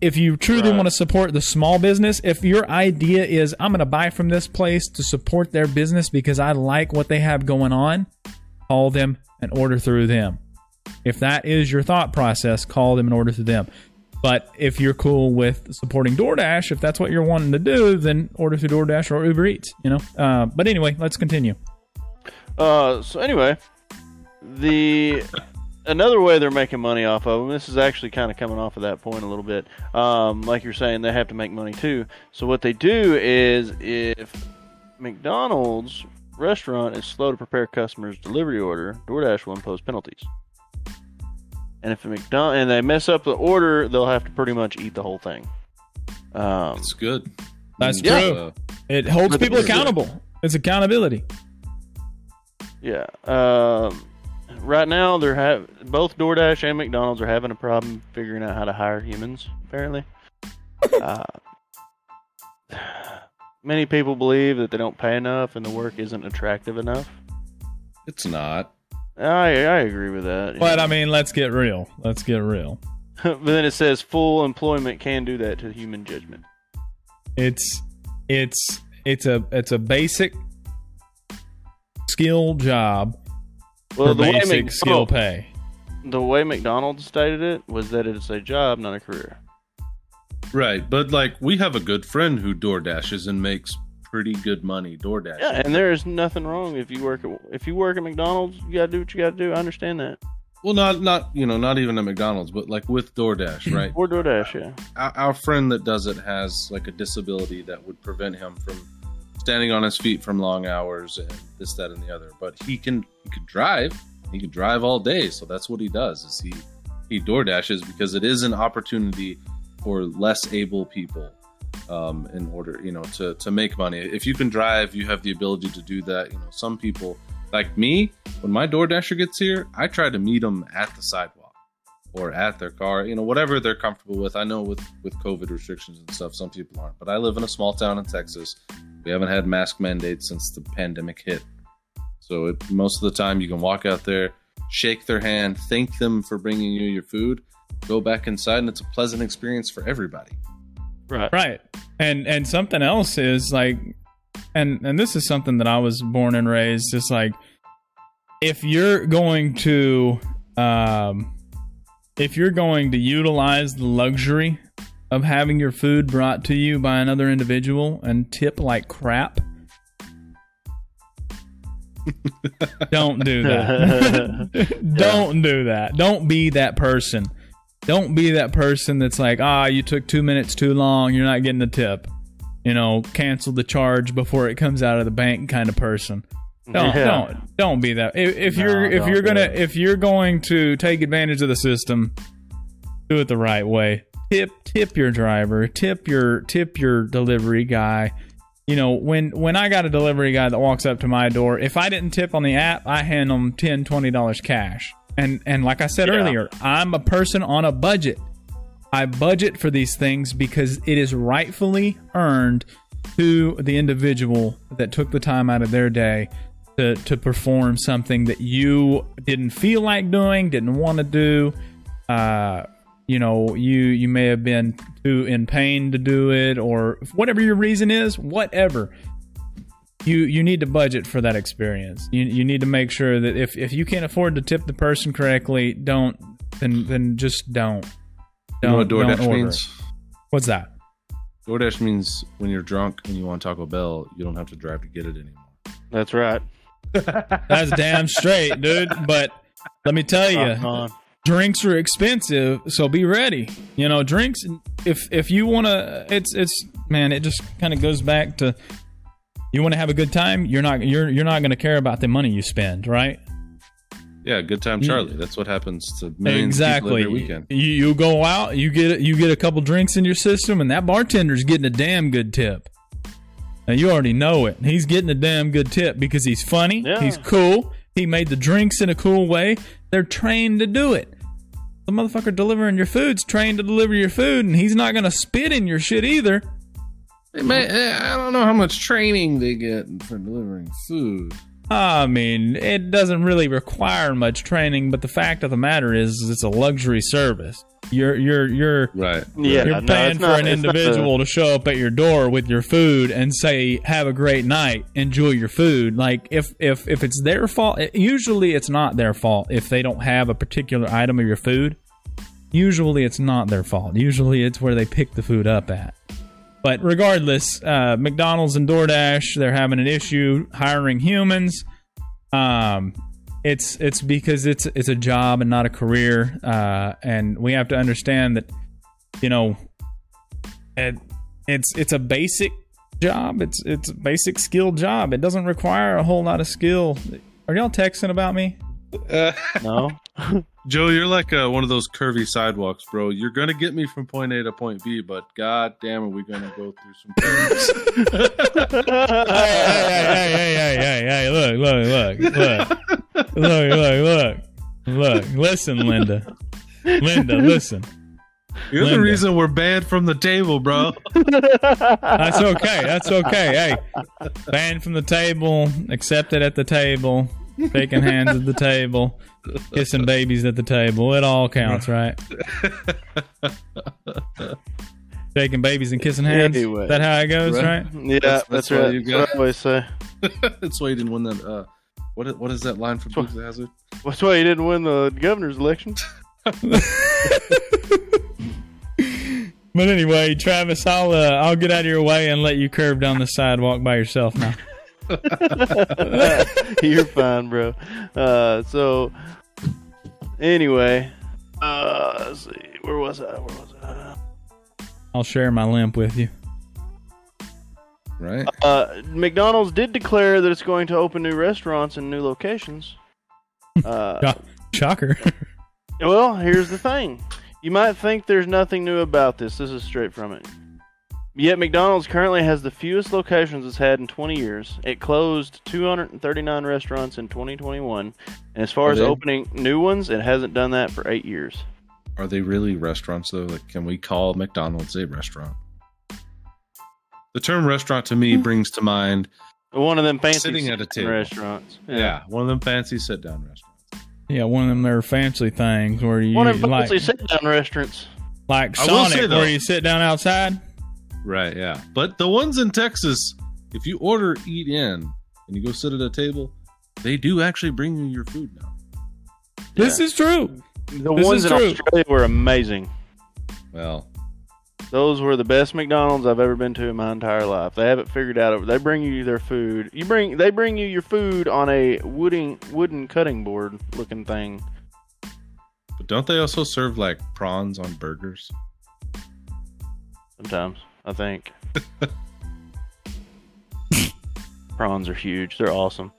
if you truly Right. want to support the small business, if your idea is I'm going to buy from this place to support their business because I like what they have going on, call them and order through them. If that is your thought process, call them and order through them. But if you're cool with supporting DoorDash, if that's what you're wanting to do, then order through DoorDash or Uber Eats. You know. Uh, but anyway, let's continue. Uh, so anyway, the another way they're making money off of them. This is actually kind of coming off of that point a little bit. Um, like you're saying, they have to make money too. So what they do is, if McDonald's restaurant is slow to prepare customers' delivery order, DoorDash will impose penalties. And if a McDonald and they mess up the order, they'll have to pretty much eat the whole thing. Um, It's good. That's Yeah. true. It holds But people it's- accountable. It's accountability. Yeah. Um, right now, they're have both DoorDash and McDonald's are having a problem figuring out how to hire humans. Apparently, uh, many people believe that they don't pay enough and the work isn't attractive enough. it's not. I I agree with that. But know. I mean, let's get real. Let's get real. but then it says full employment can do that to human judgment. It's it's it's a it's a basic skill job Well, for the way, basic skill McDonald, pay. the way McDonald's stated it was that it's a job, not a career. Right. But like we have a good friend who door dashes and makes pretty good money door dashing. Yeah, and there is nothing wrong if you work at if you work at McDonald's. You gotta do what you gotta do. I understand that. Well, not not you know not even at McDonald's, but like with DoorDash, right? Or DoorDash, yeah. Uh, our, our friend that does it has like a disability that would prevent him from standing on his feet from long hours and this, that, and the other. But he can he can drive. He can drive all day, so that's what he does. Is he he door dashes because it is an opportunity for less able people um, in order, you know, to to make money. If you can drive, you have the ability to do that. You know, some people like me, when my DoorDasher gets here, I try to meet them at the sidewalk or at their car, you know, whatever they're comfortable with. I know with with COVID restrictions and stuff, some people aren't, but I live in a small town in Texas. We haven't had mask mandates since the pandemic hit, so it, most of the time you can walk out there, shake their hand, thank them for bringing you your food, go back inside, and it's a pleasant experience for everybody. Right. Right. And and something else is like and and this is something that I was born and raised just like if you're going to um if you're going to utilize the luxury of having your food brought to you by another individual and tip like crap don't do that don't do that don't be that person don't be that person that's like, ah, you took two minutes too long, you're not getting the tip. You know, cancel the charge before it comes out of the bank kind of person. Don't Yeah. don't don't be that. If, if No, you're if you're gonna it. if you're going to take advantage of the system, do it the right way. Tip tip your driver, tip your tip your delivery guy. You know, when when I got a delivery guy that walks up to my door, if I didn't tip on the app, I hand them 10 20 dollars cash. And and like I said Yeah. earlier, I'm a person on a budget. I budget for these things because it is rightfully earned to the individual that took the time out of their day to, to perform something that you didn't feel like doing, didn't want to do. Uh, you know, you you may have been too in pain to do it, or whatever your reason is, whatever. You you need to budget for that experience. You you need to make sure that if, if you can't afford to tip the person correctly, don't then then just don't. You know what Don't- don't DoorDash order means? What's that? DoorDash means when you're drunk and you want Taco Bell, you don't have to drive to get it anymore. That's right. That's damn straight, dude. But let me tell you, Uh-huh. drinks are expensive, so be ready. You know, drinks. If if you want to, it's it's man, it just kind of goes back to you want to have a good time. You're not you're you're not going to care about the money you spend, right? Yeah, good time, Charlie. That's what happens to millions of people exactly. every weekend. You you go out, you get you get a couple drinks in your system, and that bartender's getting a damn good tip. Now you already know it. He's getting a damn good tip because he's funny. Yeah. He's cool. He made the drinks in a cool way. They're trained to do it. The motherfucker delivering your food's trained to deliver your food, and he's not gonna spit in your shit either. Hey, man, eh, I don't know how much training they get for delivering food. I mean, it doesn't really require much training, but the fact of the matter is, is it's a luxury service. You're you're you're Right. Yeah, You're paying it's for not- an it's not the- individual to show up at your door with your food and say, "Have a great night, enjoy your food." Like if if if it's their fault, it- usually it's not their fault if they don't have a particular item of your food. Usually it's not their fault. Usually it's where they pick the food up at. But regardless, uh, McDonald's and DoorDash they're having an issue hiring humans. Um, it's it's because it's it's a job and not a career, uh, and we have to understand that you know it, it's it's a basic job. It's it's a basic skill job. It doesn't require a whole lot of skill. Are y'all texting about me? Uh, no. Joe, you're like uh, one of those curvy sidewalks, bro. You're gonna get me from point A to point B, but god damn, are we gonna go through some? hey, hey, hey, hey, hey, hey! Look, look, look, look, look, look, look, look! Listen, Linda, Linda, listen. You're Linda. the reason we're banned from the table, bro. That's okay. That's okay. Hey, banned from the table, accepted at the table shaking hands at the table, kissing babies at the table. It all counts, right? Shaking babies and kissing hands. Anyway. Is that how it goes, Right. right? Yeah, That's- that's, that's why right. you That's what I always say. That's why you didn't win that. Uh, what what is that line from Dukes of Hazzard? That's why you didn't win the governor's election. But anyway, Travis, I'll uh, I'll get out of your way and let you curve down the sidewalk by yourself now. You're fine, bro. Uh, so, anyway, uh, let's see. Where was I? Where was I? I'll share my limp with you. Right. Uh, McDonald's did declare that it's going to open new restaurants and new locations. Uh, Shocker. well, here's the thing. You might think there's nothing new about this. This is straight from it. Yet McDonald's currently has the fewest locations it's had in 20 years. It closed 239 restaurants in 2021, and as far Are as they- opening new ones, it hasn't done that for eight years. Are they really restaurants though? Like, can we call McDonald's a restaurant? The term restaurant to me hmm. brings to mind, One of them fancy Sitting at a sit-down table. restaurants. yeah, one of them fancy sit down restaurants. Yeah, one of them there fancy things where you One of them like fancy sit-down restaurants. like I will Sonic say, though- where you sit down outside. Right, yeah. But the ones in Texas, if you order eat in and you go sit at a table, they do actually bring you your food now. This is true. The This ones in true. Australia were amazing. Well, Those were the best McDonald's I've ever been to in my entire life. They have it figured out. They bring you their food. You bring they bring you your food on a wooden wooden cutting board looking thing. but don't they also serve like prawns on burgers? Sometimes I think prawns are huge. They're awesome.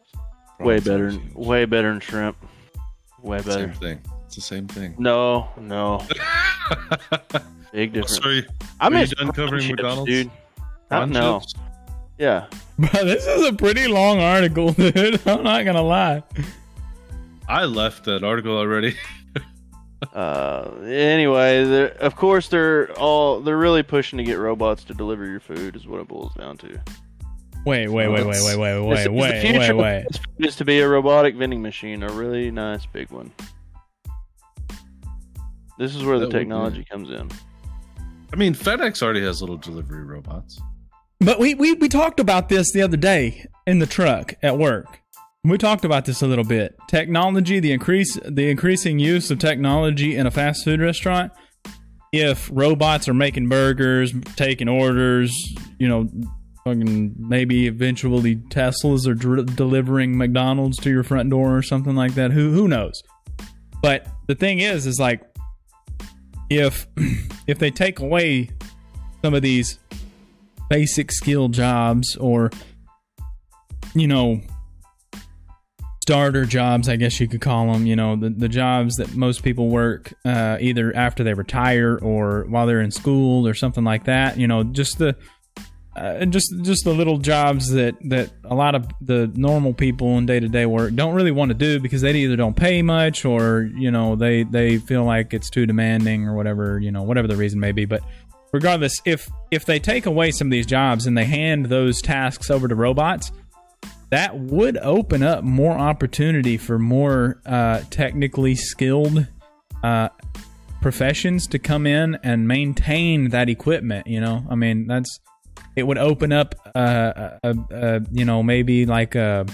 way Prawns are better. Way better than shrimp. Way better. Same thing. It's the same thing. No, no, big difference. Sorry, I are you miss done covering chips, McDonald's? dude. I prawn know. Yeah. Bro, this is a pretty long article, dude. I'm not gonna lie. I left that article already. Uh, anyway, of course they're all they're really pushing to get robots to deliver your food is what it boils down to. Wait, wait, wait, wait, wait, wait, This is wait, the wait, wait, future wait. of food is to be a robotic vending machine, a really nice big one. This is where That the would be- technology comes in. I mean, FedEx already has little delivery robots. But we, we we talked about this the other day in the truck at work. We talked about this a little bit. Technology, the increase the increasing use of technology in a fast food restaurant. If robots are making burgers, taking orders, you know, fucking maybe eventually Teslas are dr- delivering McDonald's to your front door or something like that. Who who knows? But the thing is, is like if if they take away some of these basic skill jobs or you know starter jobs i guess you could call them you know the, the jobs that most people work uh, either after they retire or while they're in school or something like that you know just the uh, just just the little jobs that that a lot of the normal people in day-to-day work don't really want to do because they either don't pay much or you know they they feel like it's too demanding or whatever you know whatever the reason may be. But regardless if if they take away some of these jobs and they hand those tasks over to robots that would open up more opportunity for more uh, technically skilled uh, professions to come in and maintain that equipment you know? I mean that's it would open up uh, a, a, you know maybe like a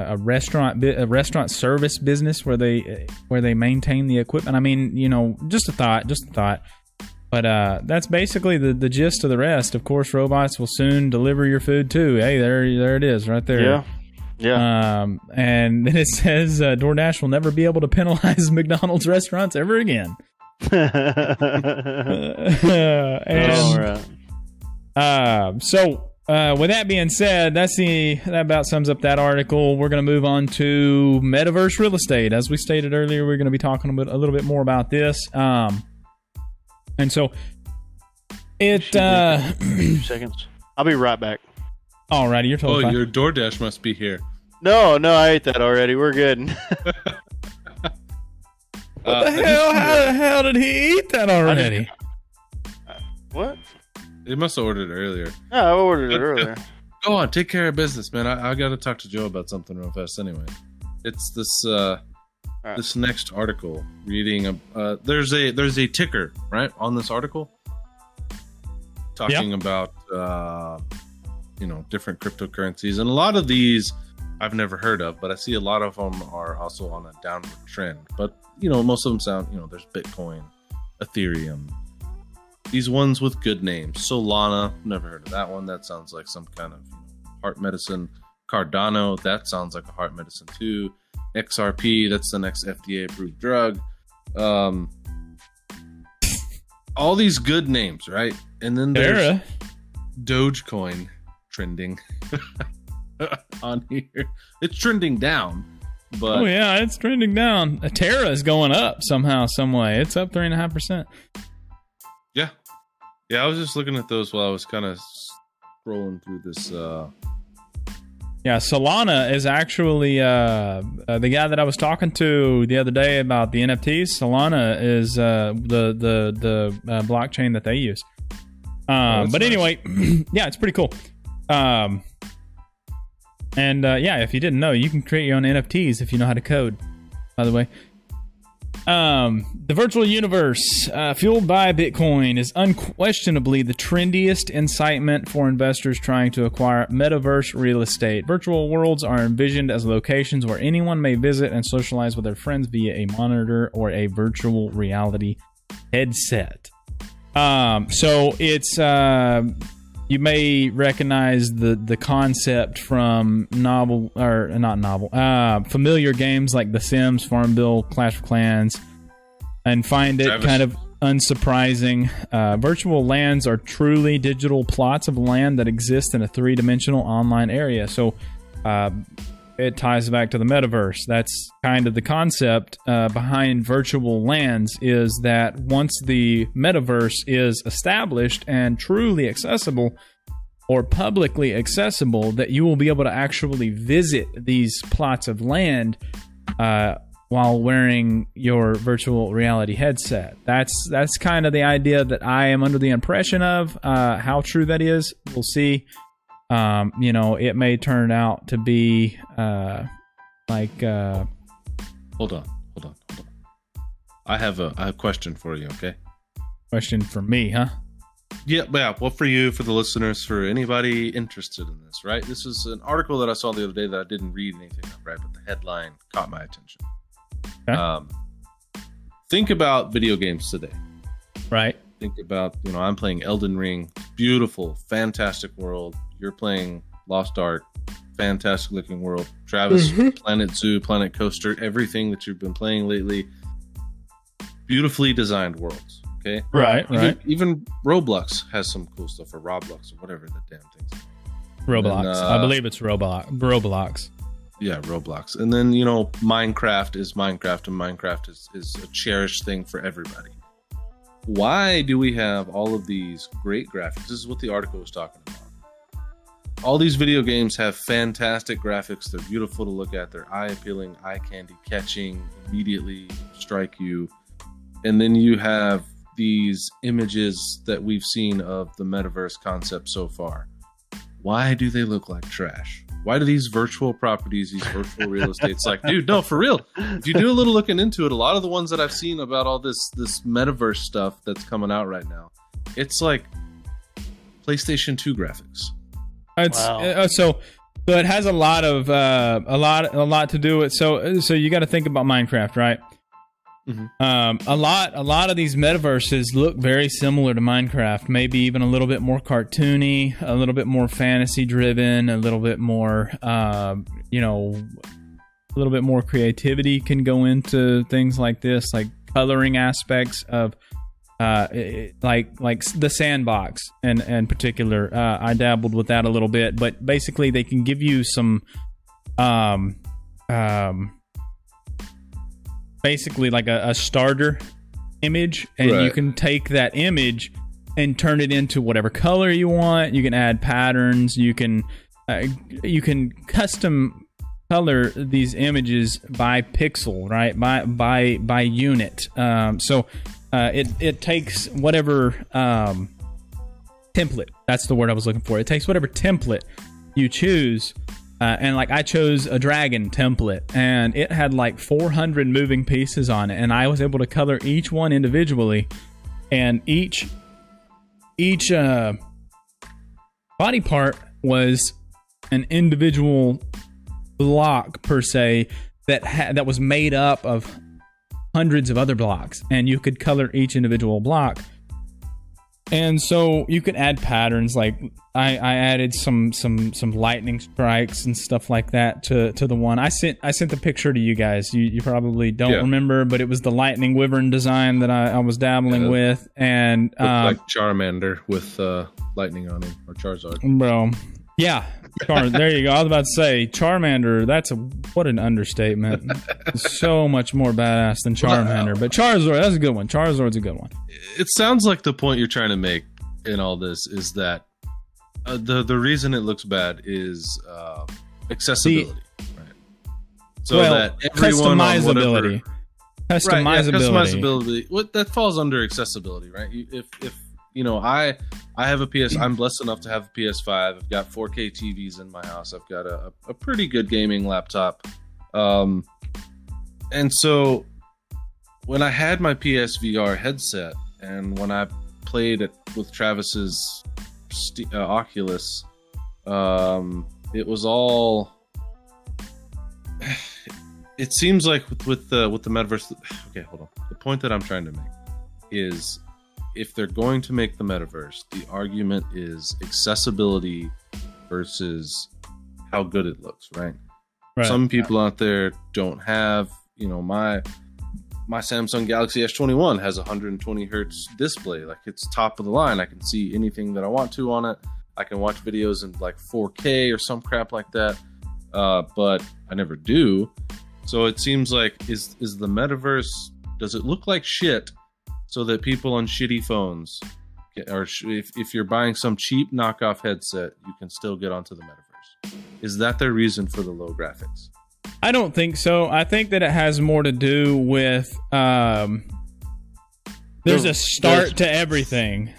a restaurant a restaurant service business where they where they maintain the equipment. I mean you know just a thought just a thought but uh, that's basically the, the gist of the rest. Of course, robots will soon deliver your food too. Hey, there there it is, right there. Yeah. Yeah. Um, and then it says uh, DoorDash will never be able to penalize McDonald's restaurants ever again. and All right. uh, so, uh, with that being said, that's the that about sums up that article. We're going to move on to metaverse real estate. As we stated earlier, we're going to be talking a, bit, a little bit more about this. Um, and so, it. Uh, seconds. I'll be right back. alrighty, you're Oh, totally fine. your DoorDash must be here. No, no, I ate that already. We're good. What the hell? How the hell did he eat that already? what? They must have ordered earlier. No, I ordered it earlier. Go on, take care of business, man. I, I got to talk to Joe about something real fast. Anyway, it's this uh, right. this next article. Reading a uh, there's a there's a ticker right on this article talking about uh, you know different cryptocurrencies, and a lot of these I've never heard of, but I see a lot of them are also on a downward trend. But you know, most of them sound you know there's Bitcoin, Ethereum. These ones with good names. Solana, never heard of that one. That sounds like some kind of heart medicine. Cardano, that sounds like a heart medicine too. XRP, that's the next FDA approved drug. Um, all these good names, right? And then there's Terra. Dogecoin trending on here. It's trending down, but Oh yeah, it's trending down. Uh, Terra is going up somehow, some way. It's up three and a half percent. yeah, Yeah, I was just looking at those while I was kind of scrolling through this. Uh, Yeah, Solana is actually uh, uh, the guy that I was talking to the other day about the NFTs. Solana is uh, the the the uh, blockchain that they use. Um, Oh, but nice. anyway, yeah, it's pretty cool. Um, and uh, yeah, if you didn't know, you can create your own NFTs if you know how to code. By the way, um, the virtual universe, uh, fueled by Bitcoin, is unquestionably the trendiest incitement for investors trying to acquire metaverse real estate. Virtual worlds are envisioned as locations where anyone may visit and socialize with their friends via a monitor or a virtual reality headset. Um, so it's uh, you may recognize the the concept from novel or not novel, uh, familiar games like The Sims, Farmville, Clash of Clans, and find it Travis. kind of unsurprising. Uh, virtual lands are truly digital plots of land that exist in a three dimensional online area. So. Uh, it ties back to the metaverse. That's kind of the concept uh, behind virtual lands is that once the metaverse is established and truly accessible or publicly accessible, that you will be able to actually visit these plots of land uh, while wearing your virtual reality headset. That's that's kind of the idea that I am under the impression of. Uh, how true that is, we'll see um, you know, it may turn out to be uh, like uh, hold on, hold on, hold on. I have a I have a question for you. Okay. question for me, huh? Yeah, yeah. Well, for you, for the listeners, for anybody interested in this, right? This is an article that I saw the other day that I didn't read anything of, right? But the headline caught my attention. Okay. Um, think about video games today. Right. Think about, you know, I'm playing Elden Ring, beautiful, fantastic world. You're playing Lost Ark, fantastic looking world. Travis, Planet Zoo, Planet Coaster, everything that you've been playing lately, beautifully designed worlds. Okay. Right. Even, Right. even Roblox has some cool stuff, or Roblox, or whatever the damn thing's. Roblox. And, uh, I believe it's Roblox. Roblox. Yeah, Roblox. And then, you know, Minecraft is Minecraft, and Minecraft is, is a cherished thing for everybody. Why do we have all of these great graphics? This is what the article was talking about. All these video games have fantastic graphics. They're beautiful to look at. They're eye appealing, eye candy catching, immediately strike you. And then you have these images that we've seen of the metaverse concept so far. Why do they look like trash? Why do these virtual properties, these virtual real estates, like, dude, no, for real. If you do a little looking into it, a lot of the ones that I've seen about all this this metaverse stuff that's coming out right now, it's like PlayStation 2 graphics. It's Wow. uh, so. So it has a lot of uh, a lot a lot to do with so so you got to think about Minecraft, right? Mhm. Um, a lot a lot of these metaverses look very similar to Minecraft, maybe even a little bit more cartoony, a little bit more fantasy driven, a little bit more um, you know a little bit more creativity can go into things like this, like coloring aspects of uh, like like the sandbox in in particular. Uh, I dabbled with that a little bit, but basically they can give you some um um basically like a, a starter image, and you can take that image and turn it into whatever color you want. You can add patterns. You can uh, you can custom color these images by pixel, right? By by by unit. Um, so uh, it it takes whatever um, template. That's the word I was looking for. It takes whatever template you choose. Uh, and like I chose a dragon template, and it had like 400 moving pieces on it, and I was able to color each one individually, and each each uh, body part was an individual block per se that ha- that was made up of hundreds of other blocks, and you could color each individual block. And so you could add patterns like I, I added some some some lightning strikes and stuff like that to, to the one I sent I sent the picture to you guys. You you probably don't Yeah. remember, but it was the lightning wyvern design that I, I was dabbling Yeah. with, and um, like Charmander with uh, lightning on him, or Charizard. Bro. Yeah. Char- there you go. I was about to say Charmander. That's a what an understatement. so much more badass than Charmander. But Charizard, that's a good one. Charizard's a good one. It sounds like the point you're trying to make in all this is that uh, the the reason it looks bad is uh, accessibility, right? So well, that everyone on whatever, customizability. right, yeah, Customizability. customizability. What that falls under accessibility, right? You, if if you know, I I have a PS. I'm blessed enough to have a PS5. I've got 4K TVs in my house. I've got a, a pretty good gaming laptop, um, and so when I had my PSVR headset and when I played it with Travis's uh, Oculus, um, it was all. It seems like with, with the with the metaverse. Okay, hold on. The point that I'm trying to make is, if they're going to make the metaverse, the argument is accessibility versus how good it looks, right? Right. Some people out there don't have, you know, my my Samsung Galaxy S21 has a 120 hertz display. Like it's top of the line. I can see anything that I want to on it. I can watch videos in like 4K or some crap like that. Uh, but I never do. So it seems like is is the metaverse? Does it look like shit? So that people on shitty phones, or if if you're buying some cheap knockoff headset, you can still get onto the metaverse. Is that their reason for the low graphics? I don't think so. I think that it has more to do with um, there's a start to everything.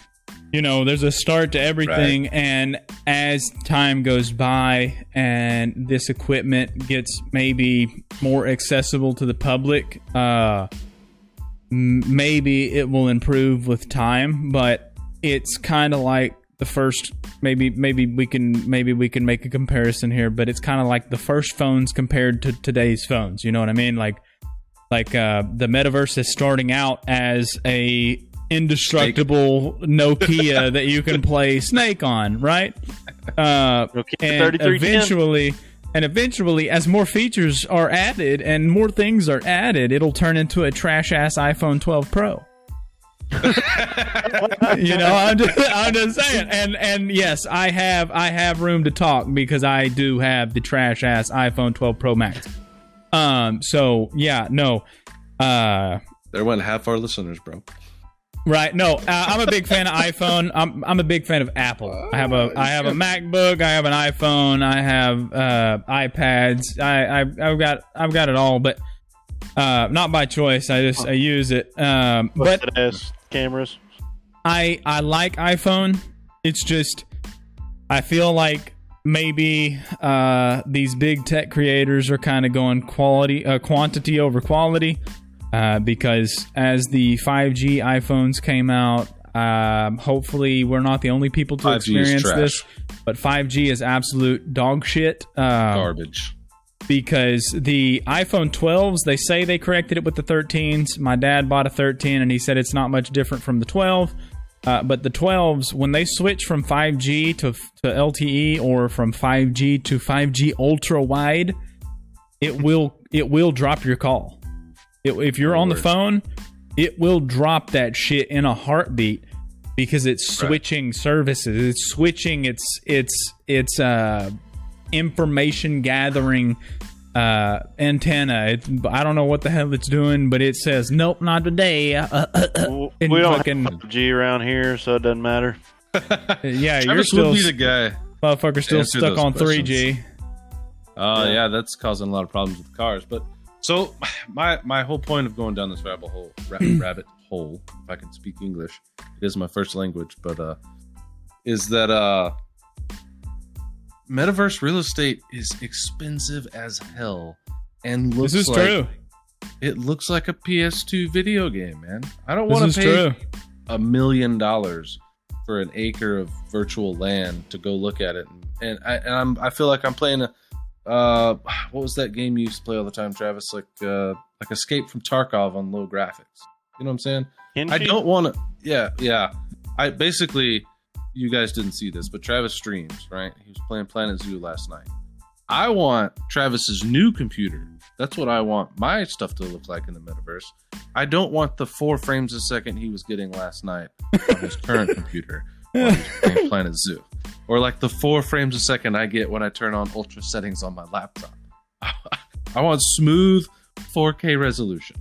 You know, there's a start to everything, and as time goes by and this equipment gets maybe more accessible to the public, uh, m- maybe it will improve with time. But it's kind of like the first maybe maybe we can maybe we can make a comparison here but it's kind of like the first phones compared to today's phones you know what i mean like like uh the metaverse is starting out as a indestructible nokia that you can play snake on right uh Okay, and 3310. eventually and eventually as more features are added and more things are added it'll turn into a trash ass iphone 12 pro. You know I'm just, I'm just saying. And and yes i have i have room to talk because i do have the trash ass iphone 12 pro max. Um so yeah no uh There went half our listeners, bro. Right. No, uh, I'm a big fan of iPhone. I'm I'm a big fan of Apple. I have a I have a MacBook. I have an iPhone. I have uh, iPads. I, I I've got I've got it all, but uh, not by choice. I just I use it. Um, but cameras. I I like iPhone. It's just I feel like maybe uh, these big tech creators are kind of going quality uh, quantity over quality uh, because as the 5G iPhones came out, um, hopefully we're not the only people to 5G experience this. But 5G is absolute dog shit. Um, Garbage. because the iPhone 12s, they say they corrected it with the 13s. My dad bought a 13 and he said it's not much different from the 12. Uh, but the 12s, when they switch from 5G to, to LTE or from 5G to 5G ultra wide, it will it will drop your call. It, if you're on the phone, it will drop that shit in a heartbeat because it's Right. switching services. It's switching its its its uh, information gathering uh, antenna. It, I don't know what the hell it's doing, but it says nope, not today. Uh, uh, uh, And we don't fucking- have 5G around here, so it doesn't matter. yeah, you're still be the guy. motherfucker still stuck on questions. 3G. Uh, Yeah. yeah. that's causing a lot of problems with cars. But so my my whole point of going down this rabbit hole, ra- rabbit hole, if I can speak English, it is my first language. But uh, is that uh, metaverse real estate is expensive as hell, and looks This is like true. it looks like a PS2 video game, man. I don't want to pay true. a million dollars for an acre of virtual land to go look at it, and, and I and I'm I feel like I'm playing a uh what was that game you used to play all the time, Travis? Like uh like Escape from Tarkov on low graphics. You know what I'm saying? I don't want to. Yeah, yeah. I basically, you guys didn't see this, but Travis streams, right? He was playing Planet Zoo last night. I want Travis's new computer. That's what I want my stuff to look like in the metaverse. I don't want the four frames a second he was getting last night on his current computer while he was playing Planet Zoo, or like the four frames a second I get when I turn on ultra settings on my laptop. I want smooth 4K resolution.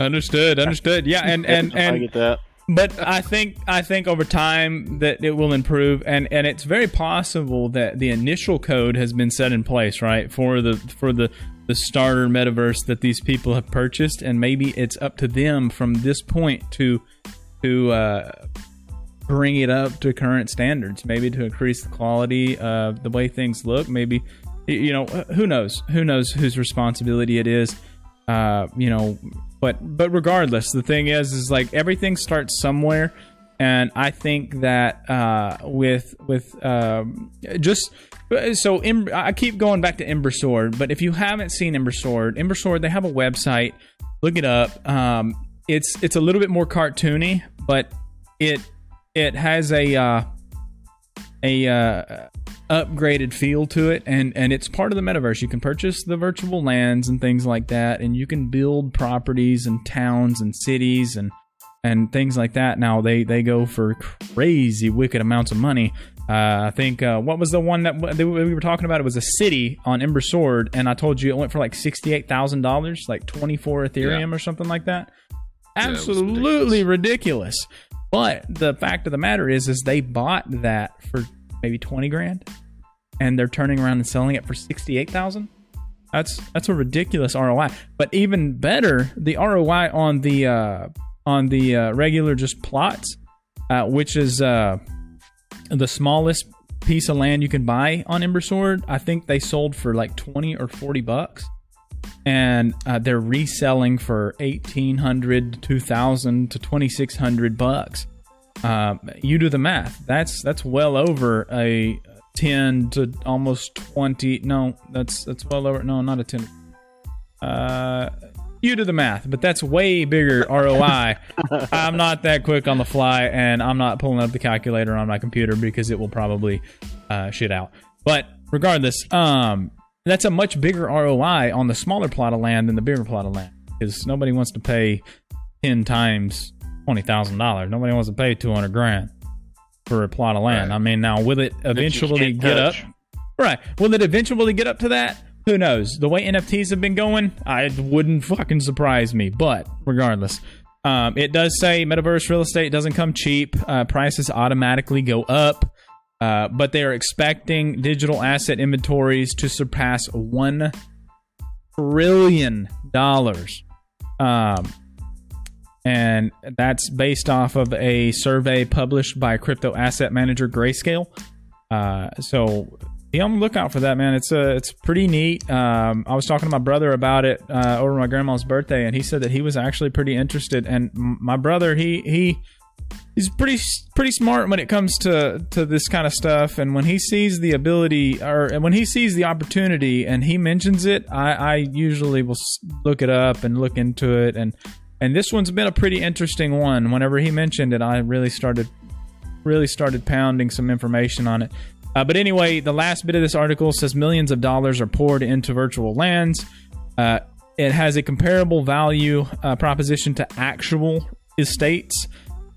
Understood. Understood. Yeah, and and and I get that. but I think I think over time that it will improve, and and it's very possible that the initial code has been set in place, right, for the for the the starter metaverse that these people have purchased, and maybe it's up to them from this point to to uh, bring it up to current standards, maybe to increase the quality of the way things look. Maybe you know who knows who knows whose responsibility it is. Uh, you know, but but regardless, the thing is, is like everything starts somewhere, and I think that uh, with with um, just so I keep going back to Ember Sword, but if you haven't seen Ember Sword, Ember Sword they have a website. Look it up. Um, it's it's a little bit more cartoony, but it it has a uh, a uh, upgraded feel to it and and it's part of the metaverse you can purchase the virtual lands and things like that and you can build properties and towns and cities and and things like that now they they go for crazy wicked amounts of money uh, I think uh, what was the one that we were talking about? It was a city on Ember Sword, and I told you it went for like sixty-eight thousand dollars, like twenty-four Ethereum yeah. or something like that. Absolutely yeah, ridiculous. ridiculous. But the fact of the matter is, is they bought that for maybe twenty grand, and they're turning around and selling it for sixty eight thousand. That's that's a ridiculous ROI. But even better, the ROI on the uh, on the uh, regular just plots, uh, which is uh, the smallest piece of land you can buy on Ember Sword. I think they sold for like twenty or forty bucks, and uh, they're reselling for eighteen hundred to two thousand to twenty six hundred bucks. Uh, you do the math. That's that's well over a 10 to almost 20 no that's that's well over no not a 10 uh you do the math but that's way bigger roi i'm not that quick on the fly and i'm not pulling up the calculator on my computer because it will probably uh, shit out but regardless um that's a much bigger roi on the smaller plot of land than the bigger plot of land because nobody wants to pay 10 times $20000 nobody wants to pay 200 grand for a plot of land. Right. I mean, now will it eventually get touch. up? Right. Will it eventually get up to that? Who knows? The way NFTs have been going, I wouldn't fucking surprise me. But regardless, um, it does say metaverse real estate doesn't come cheap. Uh, prices automatically go up. Uh, but they are expecting digital asset inventories to surpass one trillion dollars. Um, and that's based off of a survey published by crypto asset manager Grayscale. Uh, so be on the lookout for that, man. It's a it's pretty neat. Um, I was talking to my brother about it uh, over my grandma's birthday, and he said that he was actually pretty interested. And my brother, he he he's pretty pretty smart when it comes to to this kind of stuff. And when he sees the ability, or when he sees the opportunity, and he mentions it, I, I usually will look it up and look into it and and this one's been a pretty interesting one. Whenever he mentioned it, I really started really started pounding some information on it. Uh, but anyway, the last bit of this article says millions of dollars are poured into virtual lands. Uh, it has a comparable value uh, proposition to actual estates.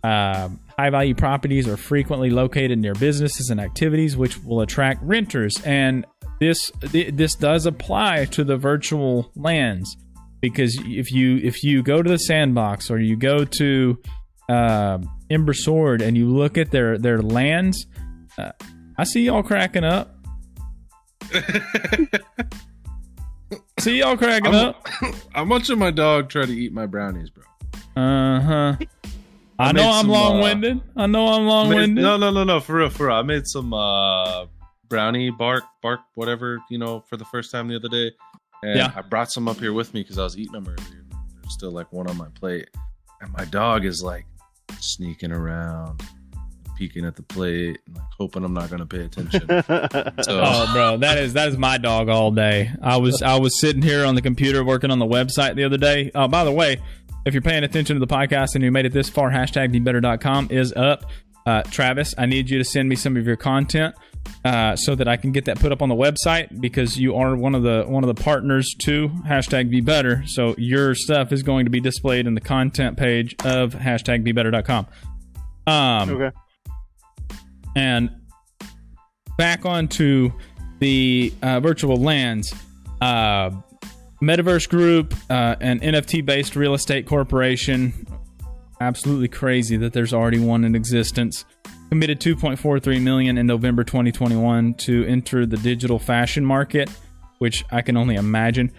Uh, high value properties are frequently located near businesses and activities, which will attract renters. And this th- this does apply to the virtual lands because if you if you go to the sandbox or you go to uh, Ember Sword and you look at their their lands, uh, I see y'all cracking up. see y'all cracking I'm, up. I'm watching my dog try to eat my brownies, bro. Uh huh. I, I know I'm long winded. Uh, I know I'm long winded. No, no, no, no. For real, for real. I made some uh, brownie bark, bark, whatever, you know, for the first time the other day. And yeah. I brought some up here with me because I was eating them earlier. There's still like one on my plate. And my dog is like sneaking around, peeking at the plate, and like hoping I'm not gonna pay attention. so, oh, bro, that is that is my dog all day. I was I was sitting here on the computer working on the website the other day. Oh, by the way, if you're paying attention to the podcast and you made it this far, hashtag bebetter.com is up. Uh, Travis, I need you to send me some of your content uh, so that I can get that put up on the website because you are one of the one of the partners to hashtag be better. So your stuff is going to be displayed in the content page of hashtag be better.com. Um, okay. And back onto the uh, virtual lands. Uh, Metaverse Group, uh, an NFT based real estate corporation, absolutely crazy that there's already one in existence. Committed 2.43 million in November 2021 to enter the digital fashion market, which I can only imagine.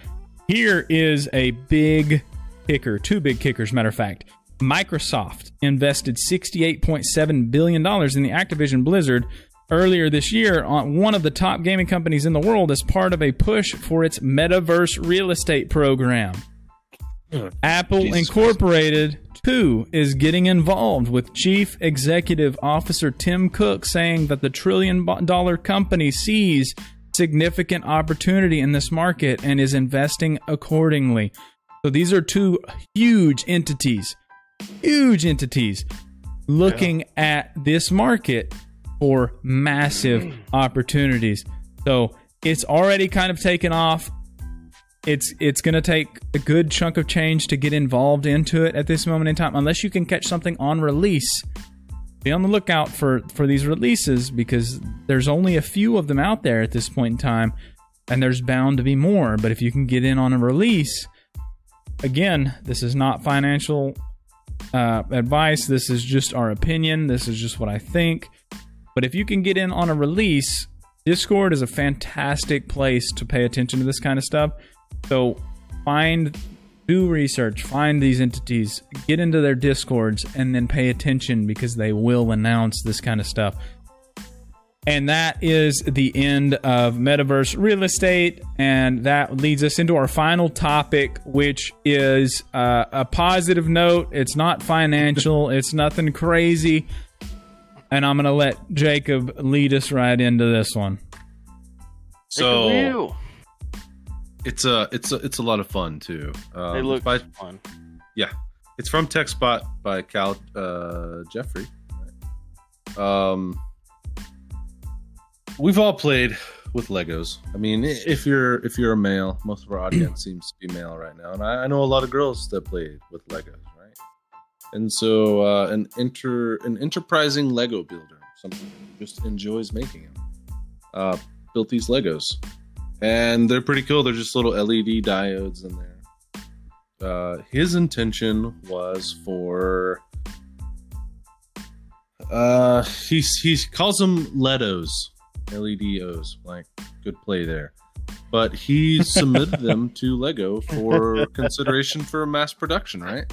Here is a big kicker, two big kickers, matter of fact. Microsoft invested $68.7 billion in the Activision Blizzard earlier this year on one of the top gaming companies in the world as part of a push for its metaverse real estate program. Hmm. Apple Jesus Incorporated, too, is getting involved with Chief Executive Officer Tim Cook saying that the trillion dollar company sees significant opportunity in this market and is investing accordingly. So these are two huge entities, huge entities looking at this market for massive opportunities. So it's already kind of taken off. It's it's going to take a good chunk of change to get involved into it at this moment in time, unless you can catch something on release. Be on the lookout for for these releases because there's only a few of them out there at this point in time, and there's bound to be more. But if you can get in on a release, again, this is not financial uh, advice. This is just our opinion. This is just what I think. But if you can get in on a release, Discord is a fantastic place to pay attention to this kind of stuff. So find, do research, find these entities, get into their Discords, and then pay attention because they will announce this kind of stuff. And that is the end of metaverse real estate. And that leads us into our final topic, which is uh, a positive note. It's not financial, it's nothing crazy. And I'm going to let Jacob lead us right into this one. So it's a it's a it's a lot of fun too. Um, they look by- fun. Yeah, it's from TechSpot by Cal uh, Jeffrey. Um, we've all played with Legos. I mean, if you're if you're a male, most of our audience seems to be male right now, and I, I know a lot of girls that play with Legos, right? And so, uh, an inter an enterprising Lego builder, who just enjoys making. Them, uh, built these Legos, and they're pretty cool. They're just little LED diodes in there. Uh, his intention was for uh he he calls them ledos ledos like good play there. But he submitted them to lego for consideration for mass production right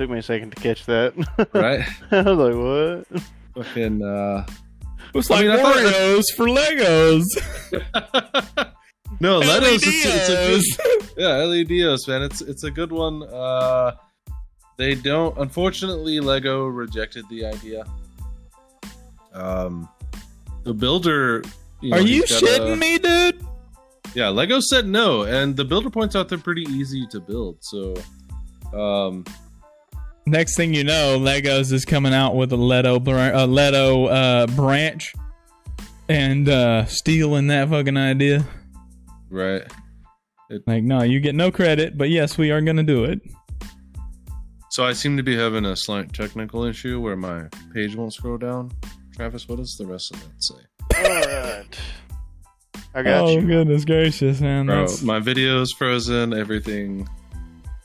Took me a second to catch that. right I was like, what? fucking uh It's I like mean, I thought that- Oreos for Legos. no ledos it's, it's a good yeah ledos man it's it's a good one uh they don't unfortunately lego rejected the idea um the builder you know, Are you he's a- shitting me, dude? yeah lego said no and the builder points out they're pretty easy to build so um Next thing you know, Legos is coming out with a Leto, a Leto uh, branch and uh, stealing that fucking idea. right Like, no, you get no credit, but yes, we are gonna do it. so i seem to be having a slight technical issue where my page won't scroll down travis what does the rest of that say Alright. I got oh you. goodness gracious, man! Bro, That's, my video's frozen everything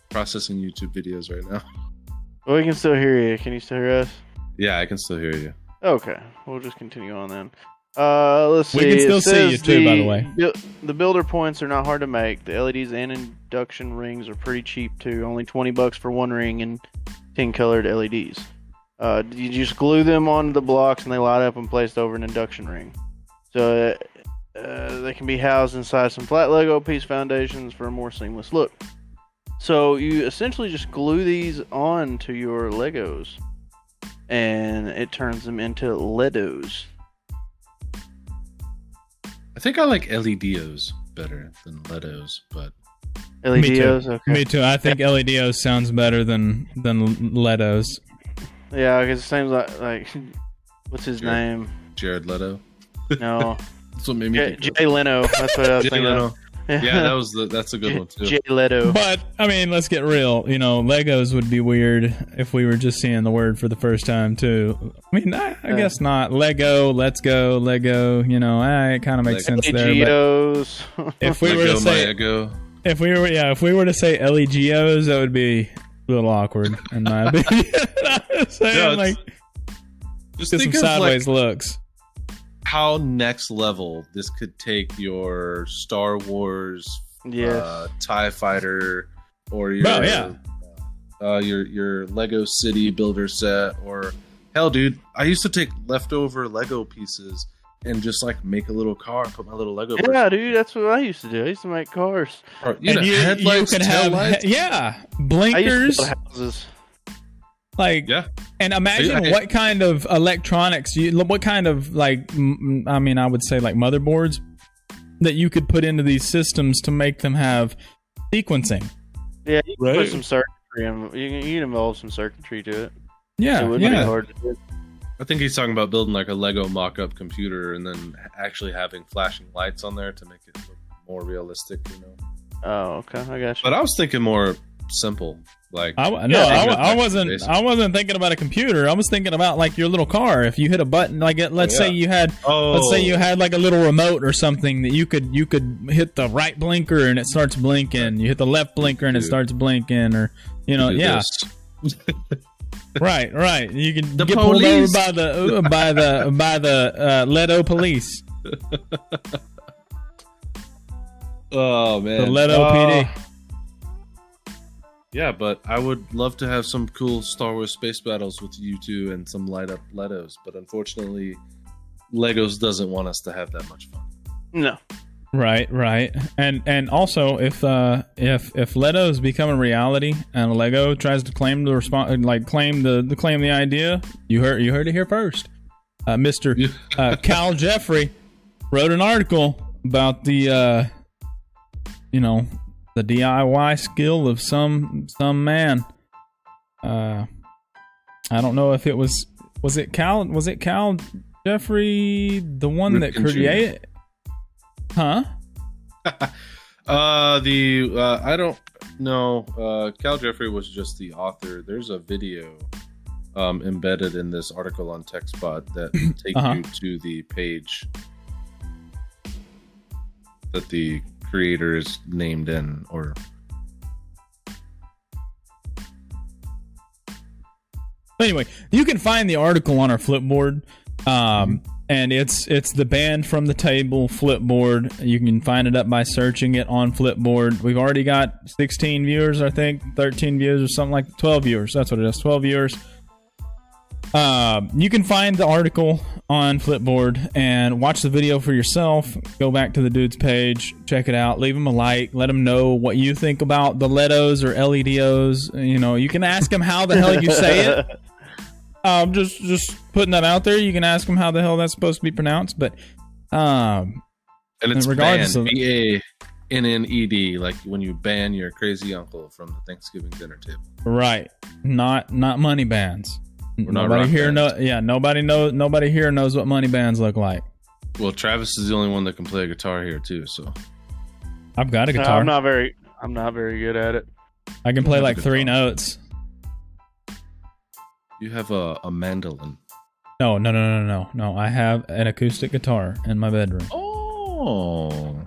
processing youtube videos right now Well, we can still hear you. Can you still hear us? yeah i can still hear you Okay, we'll just continue on then. Uh, let's see. We can still see you too, by the way. bu- the builder points are not hard to make. The LEDs and induction rings are pretty cheap too. Only twenty bucks for one ring and ten colored LEDs. Uh, you just glue them onto the blocks and they light up and placed over an induction ring. So uh, uh, they can be housed inside some flat Lego piece foundations for a more seamless look. So you essentially just glue these on to your Legos, and it turns them into Ledos. i think i like ledos better than ledos but LEDs, okay. me too. I think LEDos sounds better than than Letos. Yeah, because it seems like like what's his Sure. name? jared leto No, that's what made me Jay, think of Jay Leno. That's what I was Jay thinking. Leno. of. Yeah that was the, that's a good one too Jay Leto. But I mean, let's get real. You know, Legos would be weird if we were just seeing the word for the first time too. I mean, I, I Yeah. guess not. Lego, let's go, Lego. You know, ah, it kind of makes Lego. sense there. But if we were to say, my ego if we were, yeah, if we were to say LEGOs, that would be a little awkward in my opinion. I'm saying, Yeah, it's- like, Just get some think of like sideways looks. How next level this could take your Star Wars Yes. uh, Tie Fighter or your Oh, yeah. uh, your your Lego City Builder set or hell, dude, I used to take leftover Lego pieces and just like make a little car, put my little Lego. yeah, dude, that's what I used to do. I used to make cars. or, you know, you, headlights, you can have, taillights. yeah, I blinkers. used to build houses. Like, Yeah. and imagine I- I- what kind of electronics you, what kind of like, m- I mean, I would say like motherboards that you could put into these systems to make them have sequencing. Yeah, you can Right. put some circuitry in. You can, you can involve some circuitry to it. Yeah, it wouldn't be yeah. hard to do. I think he's talking about building like a Lego mock-up computer and then actually having flashing lights on there to make it look more realistic, you know. Oh, okay, I got you. But I was thinking more simple, like I, w- no, Yeah, I, take it w- back I wasn't. I wasn't thinking about a computer. I was thinking about like your little car. If you hit a button, like it, let's say you had, oh, let's say you had like a little remote or something that you could you could hit the right blinker and it starts blinking. You hit the left blinker and it starts blinking, or you know, do yeah, right, right. You can The get pulled over by the uh, by the by the uh, Leto police, Oh man, the Leto Uh, PD. Yeah, but I would love to have some cool Star Wars space battles with you two and some light up Letos. But unfortunately, Legos doesn't want us to have that much fun. no, Right, right, and and also if uh if if Leto's become a reality and Lego tries to claim the respon like claim the, the claim the idea, you heard you heard it here first. Uh, Mister uh, Cal Jeffrey wrote an article about the uh you know the DIY skill of some some man. Uh, I don't know if it was was it Cal was it Cal Jeffrey the one that created. Huh? Uh, the uh, I don't know. Uh, Cal Jeffrey was just the author. There's a video um, embedded in this article on TechSpot that take Uh-huh. you to the page that the creator is named in, or Anyway, you can find the article on our Flipboard, um, and it's it's the Banned from the Table Flipboard. You can find it up by searching it on Flipboard. We've already got 16 viewers, I think, 13 views or something like 12 viewers. That's what it is, 12 viewers. Um, you can find the article on Flipboard and watch the video for yourself. Go back to the dude's page, check it out, leave him a like, let him know what you think about the Letos or LEDOs. You know, you can ask him how the hell you say it. Um, just just putting that out there. You can ask him how the hell that's supposed to be pronounced, but um, and it's regardless banned, of- B A N N E D, like when you ban your crazy uncle from the Thanksgiving dinner table. right, not not money bands. We're nobody rock here bands. know. Yeah, nobody knows. Nobody here knows what money bands look like. Well, Travis is the only one that can play a guitar here too, so I've got a No, guitar. I'm not very. I'm not very good at it. I can play like three notes. you have a, a mandolin. No, no, no, no, no, no. I have an acoustic guitar in my bedroom. Oh,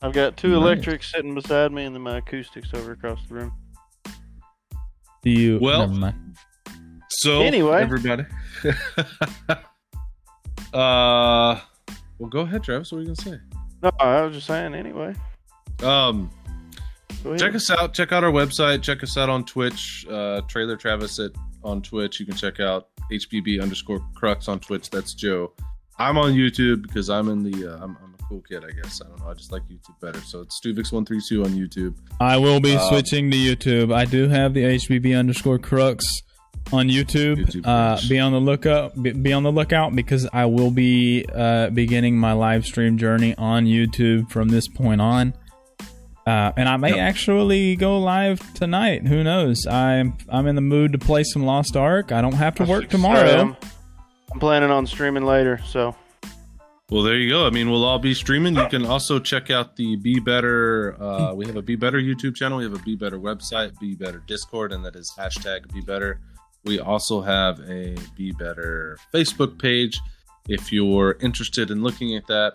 I've got two Nice. electrics sitting beside me, and then my acoustics over across the room. Do you? Well- never mind. So Anyway. everybody. uh, well, go ahead, Travis. What are you gonna say? No, I was just saying. Anyway, Um, check us out. Check out our website. Check us out on Twitch. Uh, Trailer Travis at on Twitch. You can check out HBB underscore Crux on Twitch. That's Joe. I'm on YouTube because I'm in the. Uh, I'm, I'm a cool kid, I guess. I don't know. I just like YouTube better. So it's Stuvix132 on YouTube. I will be Um, switching to YouTube. I do have the HBB underscore crux on YouTube. YouTube uh, be on the lookout. Be, be on the lookout because I will be uh, beginning my live stream journey on YouTube from this point on. Uh, and I may Yep. actually go live tonight. Who knows? I'm I'm in the mood to play some Lost Ark. I don't have to work tomorrow. I'm, I'm planning on streaming later, so Well, there you go. I mean, we'll all be streaming. You can also check out the Be Better. Uh, we have a Be Better YouTube channel. We have a Be Better website, Be Better Discord, and that is hashtag Be Better. We also have a Be Better Facebook page if you're interested in looking at that.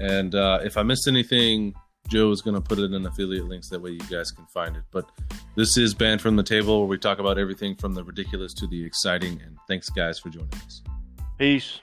And uh, if I missed anything, Joe is going to put it in affiliate links. That way you guys can find it. But this is Banned from the Table, where we talk about everything from the ridiculous to the exciting. And thanks, guys, for joining us. Peace.